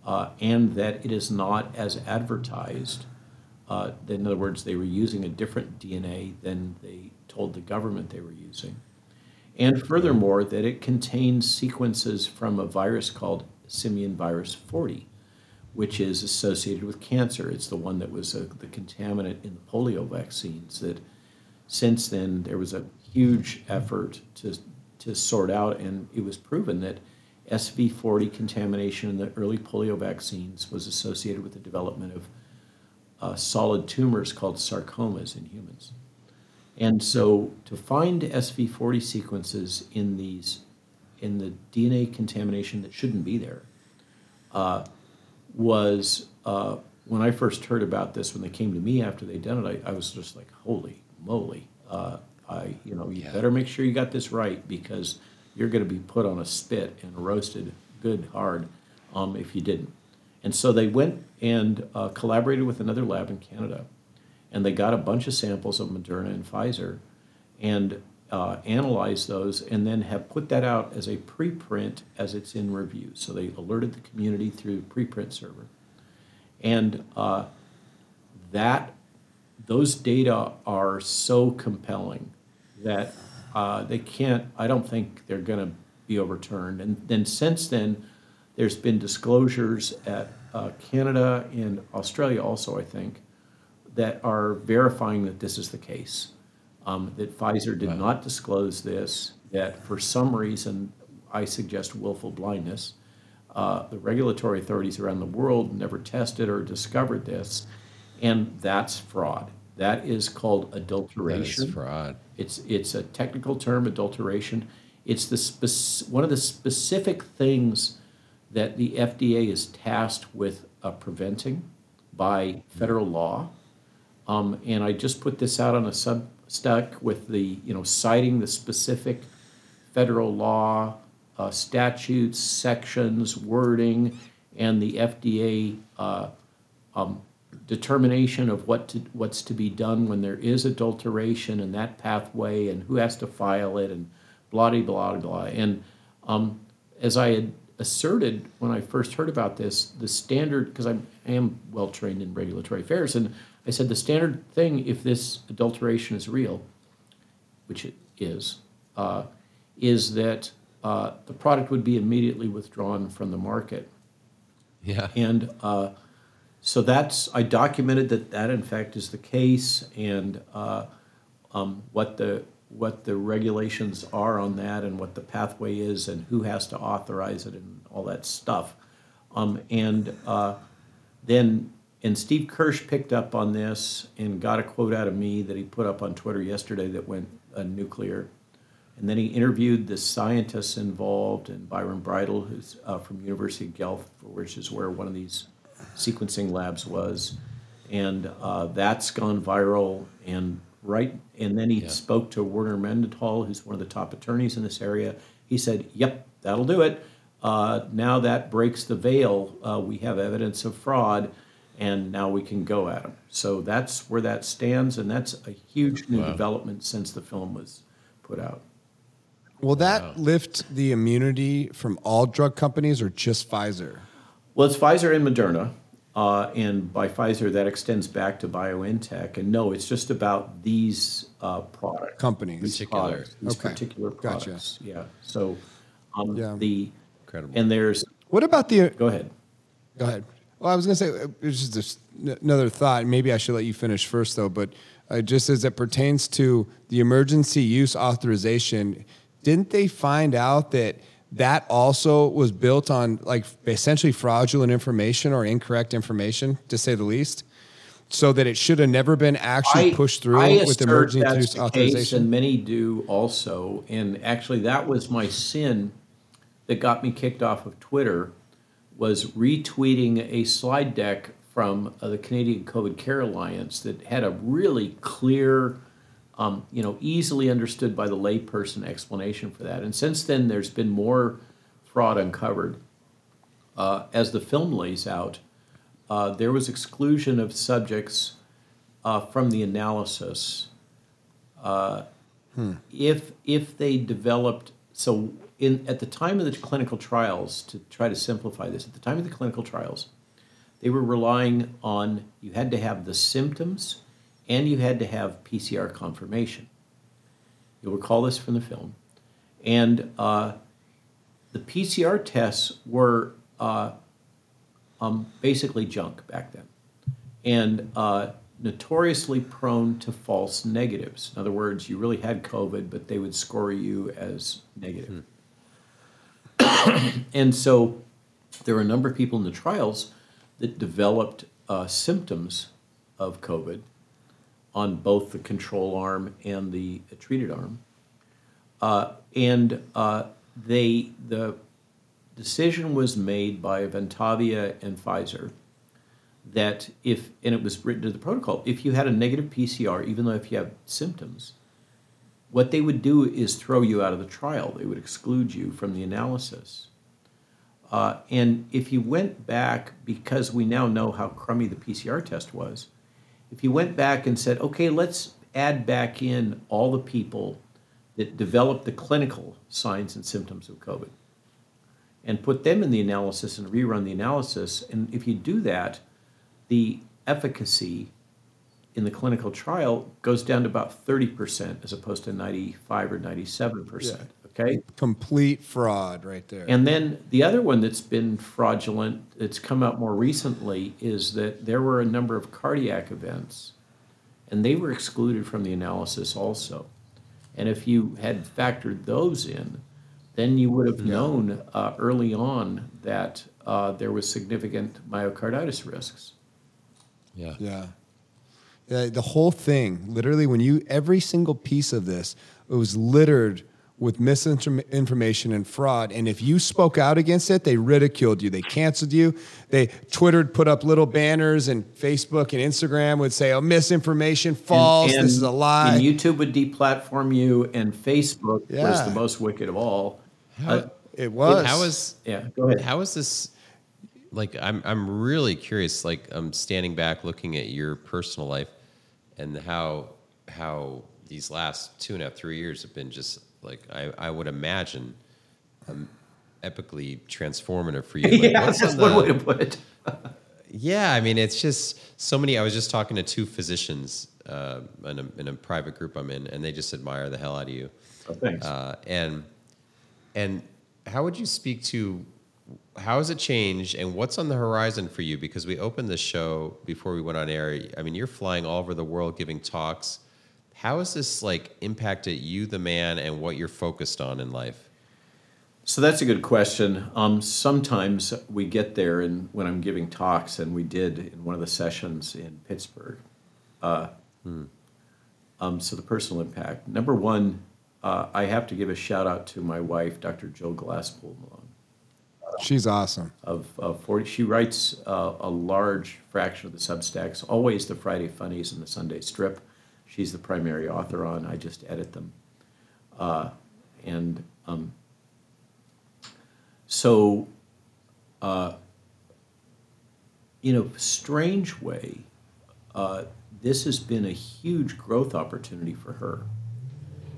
uh, and that it is not as advertised. Uh, in other words, they were using a different DNA than they told the government they were using. And furthermore, that it contains sequences from a virus called simian virus 40, which is associated with cancer. It's the one that was uh, the contaminant in the polio vaccines that since then there was a huge effort to, to sort out, and it was proven that SV40 contamination in the early polio vaccines was associated with the development of uh, solid tumors called sarcomas in humans. And so to find SV40 sequences in these in the DNA contamination that shouldn't be there uh, was uh, when I first heard about this when they came to me after they'd done it I, I was just like holy moly uh, I you know you Yeah. better make sure you got this right because you're going to be put on a spit and roasted good hard um, if you didn't and so they went and uh, collaborated with another lab in Canada and they got a bunch of samples of Moderna and Pfizer and uh, analyzed those and then have put that out as a preprint as it's in review. So they alerted the community through preprint server. And uh, that those data are so compelling that uh, they can't, I don't think they're going to be overturned. And then since then, there's been disclosures at uh, Canada and Australia also, I think, that are verifying that this is the case. Um, that Pfizer did not disclose this, that for some reason, I suggest willful blindness, uh, the regulatory authorities around the world never tested or discovered this, and that's fraud. That is called adulteration. That is fraud. It's it's a technical term, adulteration. It's the spec- one of the specific things that the FDA is tasked with uh, preventing by federal law. Um, and I just put this out on a Substack with the you know citing the specific federal law, uh, statutes, sections, wording, and the FDA uh, um, determination of what to, what's to be done when there is adulteration and that pathway and who has to file it and blah de blah de blah. And um, as I had asserted when I first heard about this, the standard because I am well trained in regulatory affairs, and I said the standard thing if this adulteration is real, which it is, uh, is that uh, the product would be immediately withdrawn from the market. Yeah. And uh, so that's, I documented that that in fact is the case and uh, um, what the, what the regulations are on that and what the pathway is and who has to authorize it and all that stuff. Um, And uh, then, and Steve Kirsch picked up on this and got a quote out of me that he put up on Twitter yesterday that went uh, nuclear. And then he interviewed the scientists involved and Byron Bridle, who's uh, from University of Guelph, which is where one of these sequencing labs was. And uh, that's gone viral. And right, and then he Yeah. spoke to Warner Mendenhall, who's one of the top attorneys in this area. He said, "Yep, that'll do it. Uh, now that breaks the veil. Uh, we have evidence of fraud." And now we can go at them. So that's where that stands, and that's a huge new Wow. development since the film was put out. Will that lift the immunity from all drug companies or just Pfizer? Well, it's Pfizer and Moderna, uh, and by Pfizer that extends back to BioNTech. And no, it's just about these uh, products, Companies. these Particular. products, these Okay. particular Gotcha. products. Yeah. So, um, Yeah. the Incredible. and there's What about the? go ahead. Go ahead. Well, I was going to say, uh, it's just this- n- another thought. Maybe I should let you finish first, though. But uh, just as it pertains to the emergency use authorization, didn't they find out that that also was built on like essentially fraudulent information or incorrect information, to say the least? So that it should have never been actually pushed through I with emergency that's use the case, authorization. and many do also. And actually, that was my sin that got me kicked off of Twitter was retweeting a slide deck from uh, the Canadian COVID Care Alliance that had a really clear, um, you know, easily understood by the layperson explanation for that. And since then, there's been more fraud uncovered. Uh, as the film lays out, uh, there was exclusion of subjects uh, from the analysis uh, if if they developed so in at the time of the clinical trials to try to simplify this at the time of the clinical trials they were relying on you had to have the symptoms and you had to have PCR confirmation you'll recall this from the film and uh, the PCR tests were uh, um, basically junk back then and uh, notoriously prone to false negatives. In other words, you really had COVID, but they would score you as negative. and so there were a number of people in the trials that developed uh, symptoms of COVID on both the control arm and the treated arm. Uh, and uh, they the decision was made by Ventavia and Pfizer that if and it was written to the protocol if you had a negative pcr even though if you have symptoms what they would do is throw you out of the trial they would exclude you from the analysis uh, and if you went back because we now know how crummy the pcr test was if you went back and said okay let's add back in all the people that developed the clinical signs and symptoms of covid and put them in the analysis and rerun the analysis and if you do that the efficacy in the clinical trial goes down to about 30% as opposed to 95 or 97%. Okay? Complete fraud right there. And then the other one that's been fraudulent, that's come out more recently, is that there were a number of cardiac events, and they were excluded from the analysis also. And if you had factored those in, then you would have known uh, early on that uh, there was significant myocarditis risks. Yeah. Yeah. Uh, the whole thing, literally, when you every single piece of this, it was littered with misinformation and fraud. And if you spoke out against it, they ridiculed you. They canceled you. They Twittered, put up little banners, and Facebook and Instagram would say, "Oh, misinformation, false. And- this is a lie." And YouTube would deplatform you, and Facebook was the most wicked of all. Uh, it was. How is yeah, go ahead. how is this? Like, I'm I'm really curious. Like, I'm standing back looking at your personal life, and how how these last two and a half three years have been just like I I would imagine, um, epically transformative for you. Like, yeah, that's on one the- way to put it. Yeah, I mean, it's just so many. I was just talking to two physicians uh, in, a, in a private group I'm in, and they just admire the hell out of you. Oh, thanks. Uh, and and how would you speak to how has it changed, and what's on the horizon for you? Because we opened the show before we went on air. I mean, you're flying all over the world giving talks. How has this like impacted you, the man, and what you're focused on in life? So that's a good question. Um, sometimes we get there, and when I'm giving talks, and we did in one of the sessions in Pittsburgh. Uh, um, so the personal impact. Number one, uh, I have to give a shout out to my wife, Dr. Jill Glasspool Malone. She's awesome. Of uh, 40, she writes uh, a large fraction of the Substacks, always the Friday Funnies and the Sunday Strip. She's the primary author on. I just edit them, uh, and um, so, uh, in a strange way, uh, this has been a huge growth opportunity for her.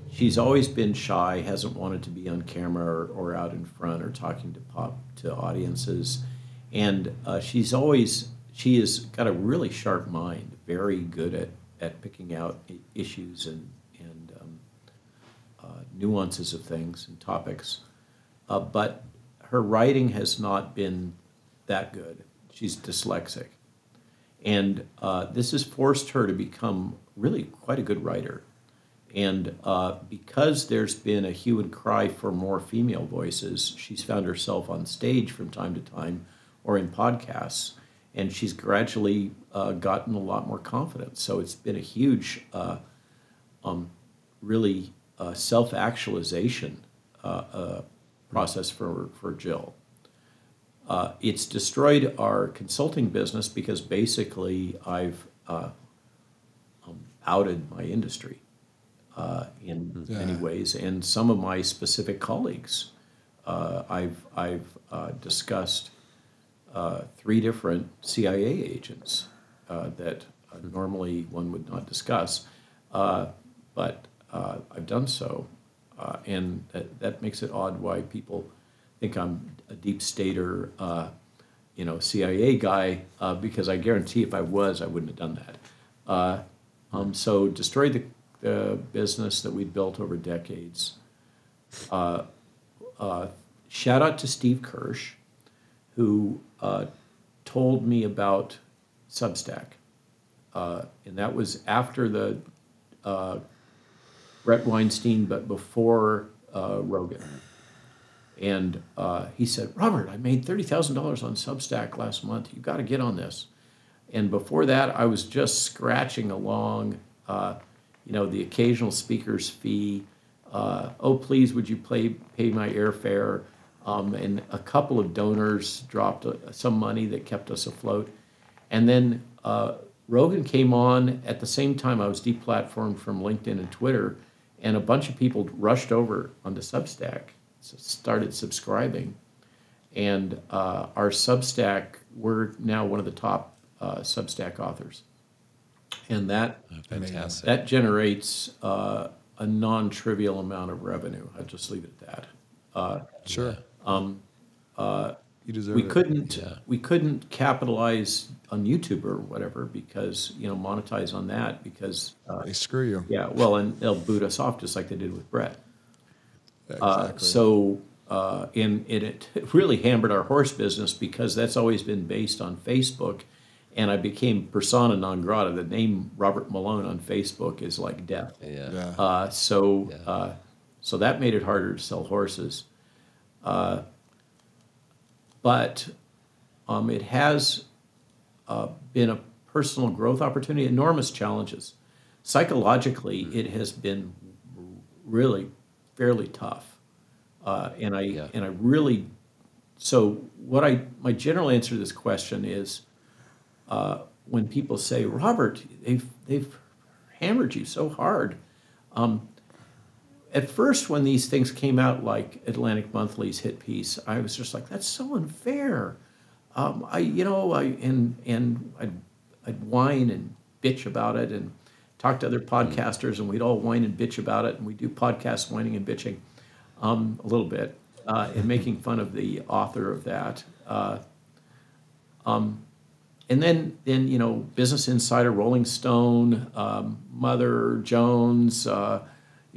She's always been shy, hasn't wanted to be on camera or, or out in front or talking to pop to audiences, and uh, she's always she has got a really sharp mind, very good at at picking out issues and and um, uh, nuances of things and topics, uh, but her writing has not been that good. She's dyslexic. And uh, this has forced her to become really quite a good writer. And uh, because there's been a hue and cry for more female voices, she's found herself on stage from time to time or in podcasts. And she's gradually uh, gotten a lot more confidence. So it's been a huge, uh, um, really uh, self actualization uh, uh, process for, for Jill. Uh, it's destroyed our consulting business because basically I've uh, um, outed my industry uh, in many ways, and some of my specific colleagues. Uh, I've I've uh, discussed uh, three different CIA agents uh, that uh, normally one would not discuss, uh, but uh, I've done so, and that, that makes it odd why people think I'm a deep stater, you know, CIA guy, because I guarantee if I was, I wouldn't have done that. Um, so destroyed the, the business that we'd built over decades. Uh, uh, shout out to Steve Kirsch, who uh, told me about Substack. Uh, and that was after the uh, Bret Weinstein, but before uh, Rogan. And uh, he said, Robert, I made $30,000 on Substack last month. You've got to get on this. And before that, I was just scratching along, uh, you know, the occasional speaker's fee. Oh, please, would you play, pay my airfare? Um, and a couple of donors dropped uh, some money that kept us afloat. And then uh, Rogan came on at the same time I was deplatformed from LinkedIn and Twitter, and a bunch of people rushed over onto Substack, started subscribing, and uh, our Substack we're now one of the top uh, Substack authors, and that Fantastic. that generates uh, a non-trivial amount of revenue. I'll just leave it at that. Uh, you deserve we it. couldn't Yeah. we couldn't capitalize on YouTube or whatever because you know monetize on that because uh, They screw you. yeah well and they'll boot us off just like they did with Bret. Uh, Exactly. so uh, and, and it really hammered our horse business because that's always been based on Facebook, and I became persona non grata. The name Robert Malone on Facebook is like death. Yeah. yeah. Uh, so, Yeah. uh, so that made it harder to sell horses. Uh, but um, it has uh, been a personal growth opportunity, enormous challenges. Psychologically, it has been really fairly tough, uh, and I Yeah. and I really. So what I my general answer to this question is, uh, when people say, Robert, they've they've hammered you so hard. Um, at first, when these things came out, like Atlantic Monthly's hit piece, I was just like, "That's so unfair." Um, I, you know, I and and I'd, I'd whine and bitch about it, and talk to other podcasters, and we'd all whine and bitch about it, and we do podcast whining and bitching um, a little bit, uh, and making fun of the author of that. Uh, um, and then, then you know, Business Insider, Rolling Stone, um, Mother Jones, uh,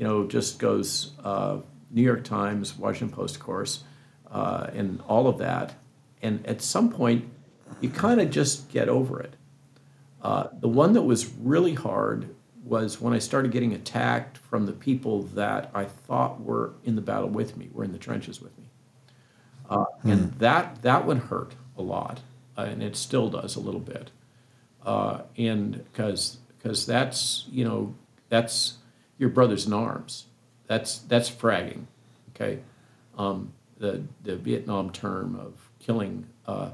you know, just goes uh, New York Times, Washington Post, of course, uh, and all of that. And at some point, you kind of just get over it. Uh, the one that was really hard was when I started getting attacked from the people that I thought were in the battle with me, were in the trenches with me, uh, and that that one hurt a lot, uh, and it still does a little bit, uh, and because because that's you know that's your brothers in arms, that's that's fragging, okay, um, the the Vietnam term of killing. Uh,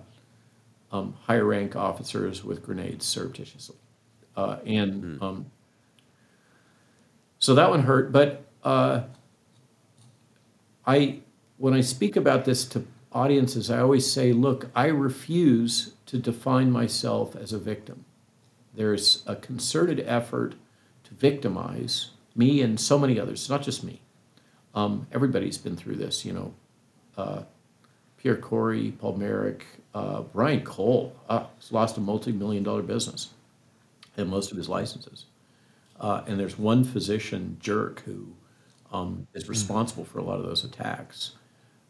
um, higher rank officers with grenades surreptitiously. Uh, and um, so that one hurt. But uh, I, when I speak about this to audiences, I always say, look, I refuse to define myself as a victim. There's a concerted effort to victimize me and so many others, not just me. Um, everybody's been through this, you know. Uh, Pierre Kory, Paul Marik, uh, Ryan Cole uh, lost a multi-million dollar business and most of his licenses. Uh, and there's one physician jerk who um, is responsible for a lot of those attacks.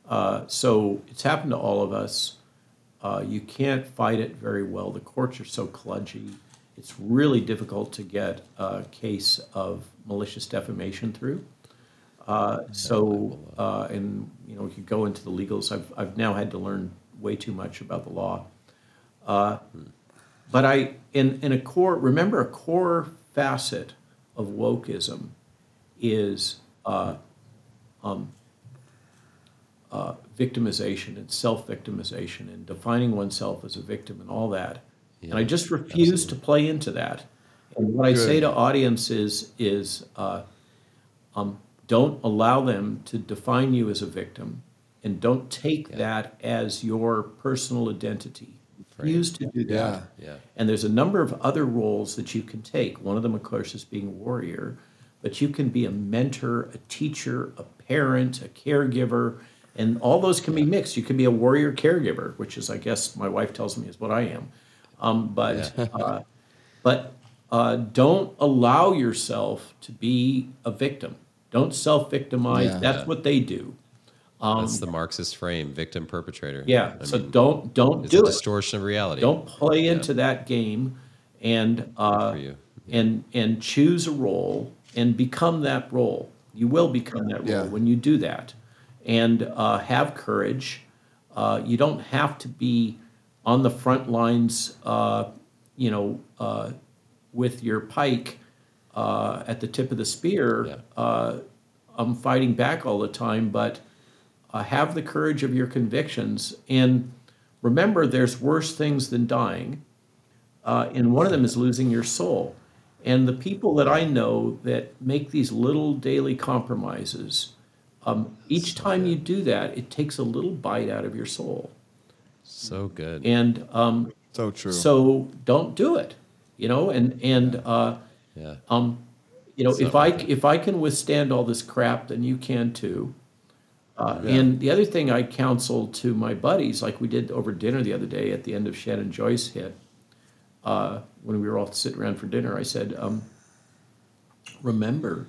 Uh, so it's happened to all of us. Uh, you can't fight it very well. The courts are so kludgy. It's really difficult to get a case of malicious defamation through. Uh, so, uh, and you know, we could go into the legals. I've, I've now had to learn way too much about the law. Uh, but I, in, in a core, remember a core facet of wokeism is uh, um, uh, victimization and self-victimization and defining oneself as a victim and all that. And I just refuse to play into that. And what I say to audiences is, uh, um, don't allow them to define you as a victim, and don't take that as your personal identity. Refuse to do that. Yeah. Yeah. And there's a number of other roles that you can take. One of them, of course, is being a warrior, but you can be a mentor, a teacher, a parent, a caregiver, and all those can be mixed. You can be a warrior caregiver, which is, I guess, my wife tells me is what I am. Um, but uh, but uh, don't allow yourself to be a victim. Don't self-victimize. Yeah. That's Yeah. what they do. That's the Marxist frame, victim perpetrator. Um, Yeah. I so mean, don't don't it's do a it. distortion of reality. Don't play into that game, and uh, and and choose a role and become that role. You will become that role Yeah. when you do that, and uh, have courage. Uh, you don't have to be on the front lines, uh, you know, uh, with your pike uh, at the tip of the spear. Yeah. Uh, I'm fighting back all the time, but uh, have the courage of your convictions. And remember, there's worse things than dying. Uh, and one of them is losing your soul. And the people that I know that make these little daily compromises, um, each time you do that, it takes a little bite out of your soul. So good. And um, So true. so don't do it, you know. And and uh, yeah. um, you know, So- if I if I can withstand all this crap, then you can too. Uh, Yeah. And the other thing I counsel to my buddies, like we did over dinner the other day at the end of Shannon Joy's hit, uh, when we were all sitting around for dinner, I said, um, remember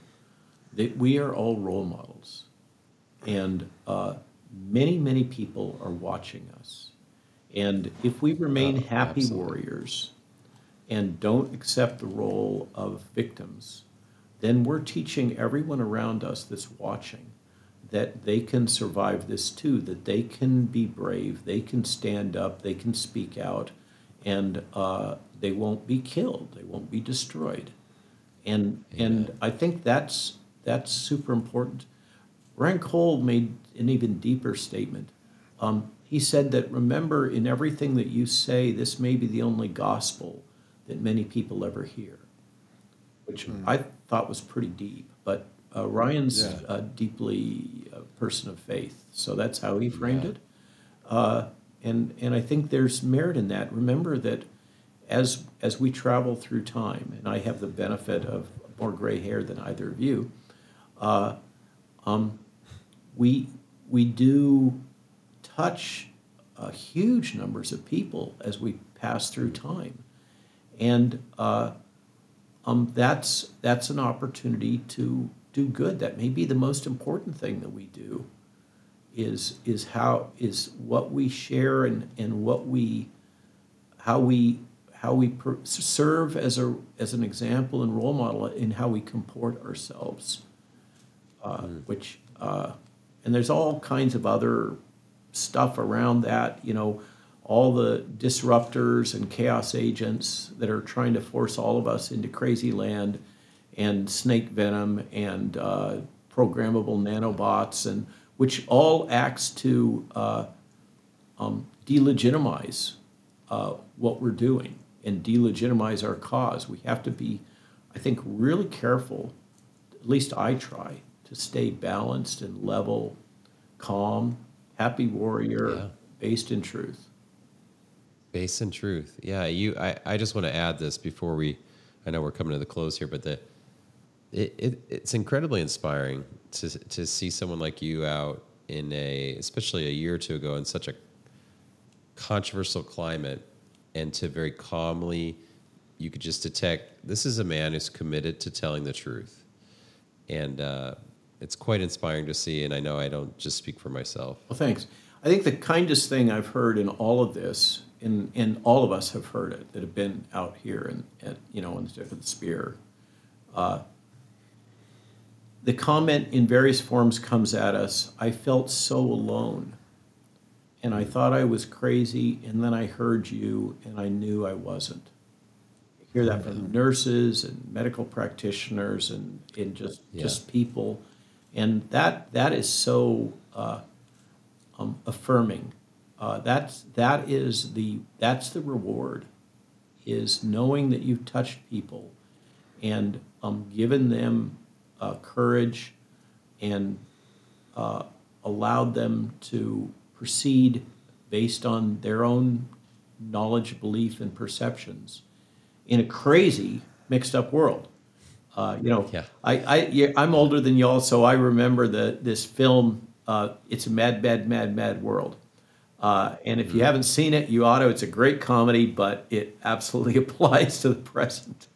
that we are all role models, and uh, many many people are watching us, and if we remain Oh, happy absolutely. warriors and don't accept the role of victims, then we're teaching everyone around us that's watching that they can survive this too, that they can be brave, they can stand up, they can speak out, and uh, they won't be killed, they won't be destroyed. And, and I think that's, that's super important. Ryan Cole made an even deeper statement. Um, he said that remember, in everything that you say, this may be the only gospel that many people ever hear, which I thought was pretty deep. But uh, Ryan's Yeah. uh, deeply a person of faith, so that's how he framed it. Uh, and and I think there's merit in that. Remember that as as we travel through time, and I have the benefit of more gray hair than either of you, uh, um, we we do touch uh, huge numbers of people as we pass through time, and uh, um, that's that's an opportunity to do good. That may be the most important thing that we do is is how is what we share and and what we how we how we per, serve as a as an example and role model in how we comport ourselves uh, which uh, and there's all kinds of other stuff around that you know all the disruptors and chaos agents that are trying to force all of us into crazy land and snake venom and uh, programmable nanobots and which all acts to uh, um, delegitimize uh, what we're doing and delegitimize our cause. We have to be, I think, really careful. At least I try to stay balanced and level, calm, happy warrior, Yeah. based in truth. Based in truth. Yeah, you I, I just want to add this before we I know we're coming to the close here, but the it, it it's incredibly inspiring to to see someone like you out in a especially a year or two ago in such a controversial climate and to very calmly you could just detect this is a man who's committed to telling the truth. And uh, it's quite inspiring to see and I know I don't just speak for myself. Well, thanks. I think the kindest thing I've heard in all of this, and, and all of us have heard it that have been out here and, and you know, in the tip of the spear. Uh, the comment in various forms comes at us. I felt so alone, and I thought I was crazy, and then I heard you, and I knew I wasn't. I hear that from nurses and medical practitioners and, and just Yeah. just people, and that that is so. Uh, um, affirming. Uh, that's that is the that's the reward, is knowing that you've touched people, and um, given them uh, courage, and uh, allowed them to proceed based on their own knowledge, belief, and perceptions, in a crazy mixed up world. Uh, you know, Yeah. I, I yeah, I'm older than y'all, so I remember the this film. Uh, it's a mad, mad, mad, mad world. Uh, and if you haven't seen it, you ought to. It's a great comedy, but it absolutely applies to the present.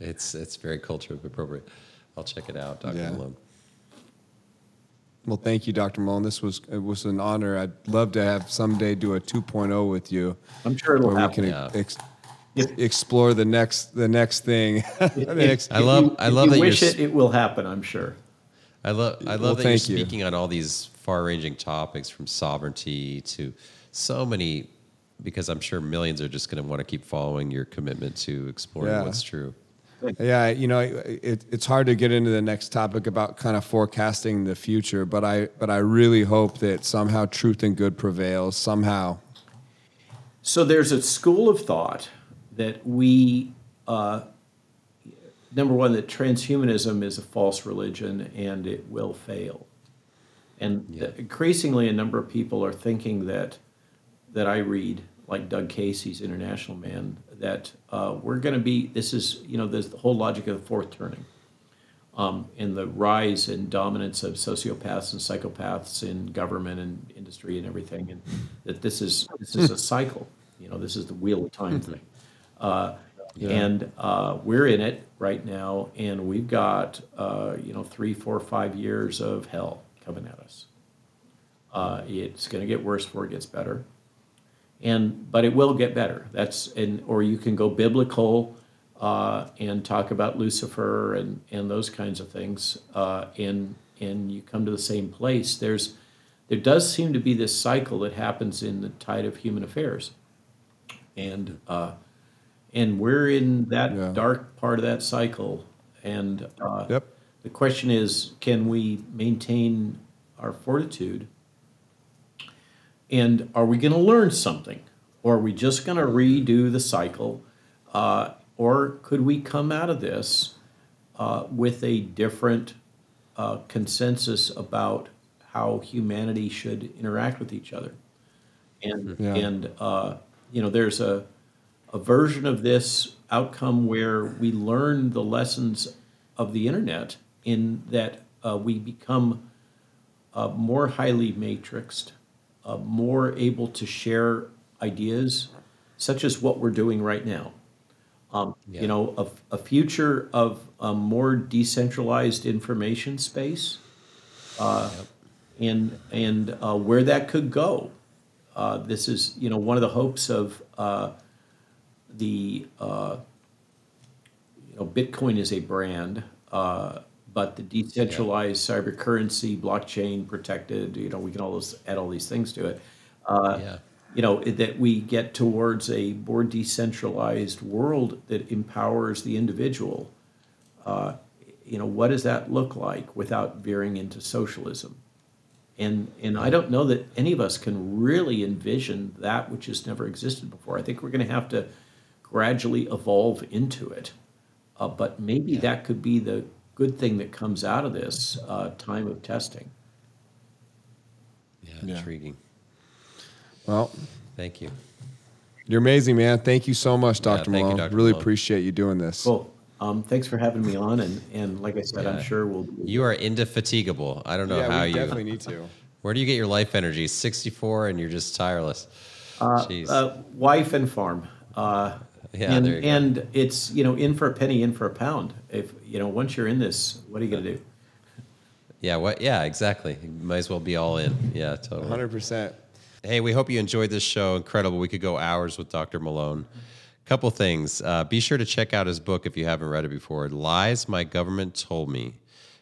It's it's very culturally appropriate. I'll check it out, Dr. Yeah. Malone. Well, thank you, Dr. Malone. This was it was an honor. I'd love to have someday do a 2.0 with you, I'm sure it'll where we happen. can Yeah. ex- If- explore the next the next thing. the next, I love- I if love you that you're wish it, it will happen. I'm sure. I love I love Well, that you're thank you. speaking on all these far-ranging topics from sovereignty to so many because I'm sure millions are just going to want to keep following your commitment to exploring Yeah. what's true. Yeah, you know, it, it's hard to get into the next topic about kind of forecasting the future, but I but I really hope that somehow truth and good prevails somehow. So there's a school of thought that we, uh, number one, that transhumanism is a false religion and it will fail. And Yeah. increasingly, a number of people are thinking that, that I read, like Doug Casey's International Man, that uh, we're going to be, this is, you know, there's the whole logic of the fourth turning um, and the rise and dominance of sociopaths and psychopaths in government and industry and everything, and that this is this is a cycle. You know, this is the wheel of time thing. Uh, And uh, we're in it right now, and we've got uh, you know three, four, five years of hell coming at us. Uh, it's going to get worse before it gets better, and but it will get better. That's and or you can go biblical uh, and talk about Lucifer and and those kinds of things, uh, and and you come to the same place. There's there does seem to be this cycle that happens in the tide of human affairs, and uh, and we're in that Yeah. dark part of that cycle. And uh, Yep. the question is, can we maintain our fortitude? And are we going to learn something? Or are we just going to redo the cycle? Uh, or could we come out of this uh, with a different uh, consensus about how humanity should interact with each other? And, Yeah. and uh, you know, there's a, a version of this outcome where we learn the lessons of the internet in that uh, we become uh, more highly matrixed, uh, more able to share ideas, such as what we're doing right now. Um, Yeah. You know, a, a future of a more decentralized information space, uh, and and uh, where that could go. Uh, this is, you know, one of the hopes of uh, the, uh, you know, Bitcoin is a brand, uh, but the decentralized cyber currency, blockchain protected, you know, we can all those, add all these things to it. Uh, Yeah. You know, that we get towards a more decentralized world that empowers the individual. Uh, you know, what does that look like without veering into socialism? And, and I don't know that any of us can really envision that which has never existed before. I think we're going to have to gradually evolve into it. Uh, but maybe that could be the good thing that comes out of this uh, time of testing. Yeah, Yeah. intriguing. Well, Thank you. you're amazing, man. Thank you so much, Dr. Yeah, Dr. thank you, Malone. Dr. Really Malone. appreciate you doing this. Well, um, thanks for having me on. And, and like I said, Yeah. I'm sure we'll. You are indefatigable. I don't know yeah, how we you. definitely need to. Where do you get your life energy? 64 and you're just tireless. Jeez. Uh, wife and farm. Uh, Yeah, and, there you go. and it's you know in for a penny, in for a pound. If you know once you're in this, what are you going to do? yeah, what? Yeah, exactly. You might as well be all in. Yeah, totally. 100%. Hey, we hope you enjoyed this show. Incredible. We could go hours with Dr. Malone. Couple things. Uh, be sure to check out his book if you haven't read it before Lies My Government Told Me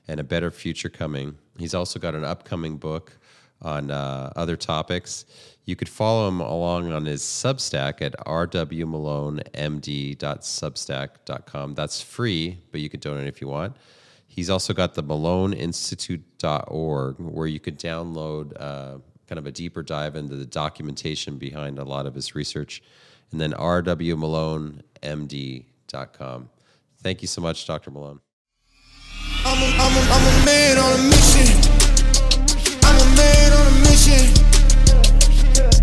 and A Better Future Coming. He's also got an upcoming book on uh, other topics. You could follow him along on his Substack at rwmalonemd.substack.com. That's free, but you could donate if you want. He's also got the maloneinstitute.org where you could download uh, kind of a deeper dive into the documentation behind a lot of his research. And then rwmalonemd.com. Thank you so much, Dr. Malone. I'm a, I'm a, I'm a man on a mission.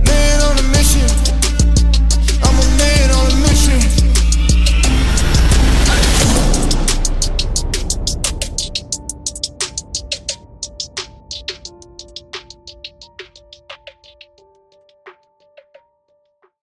Man on a mission.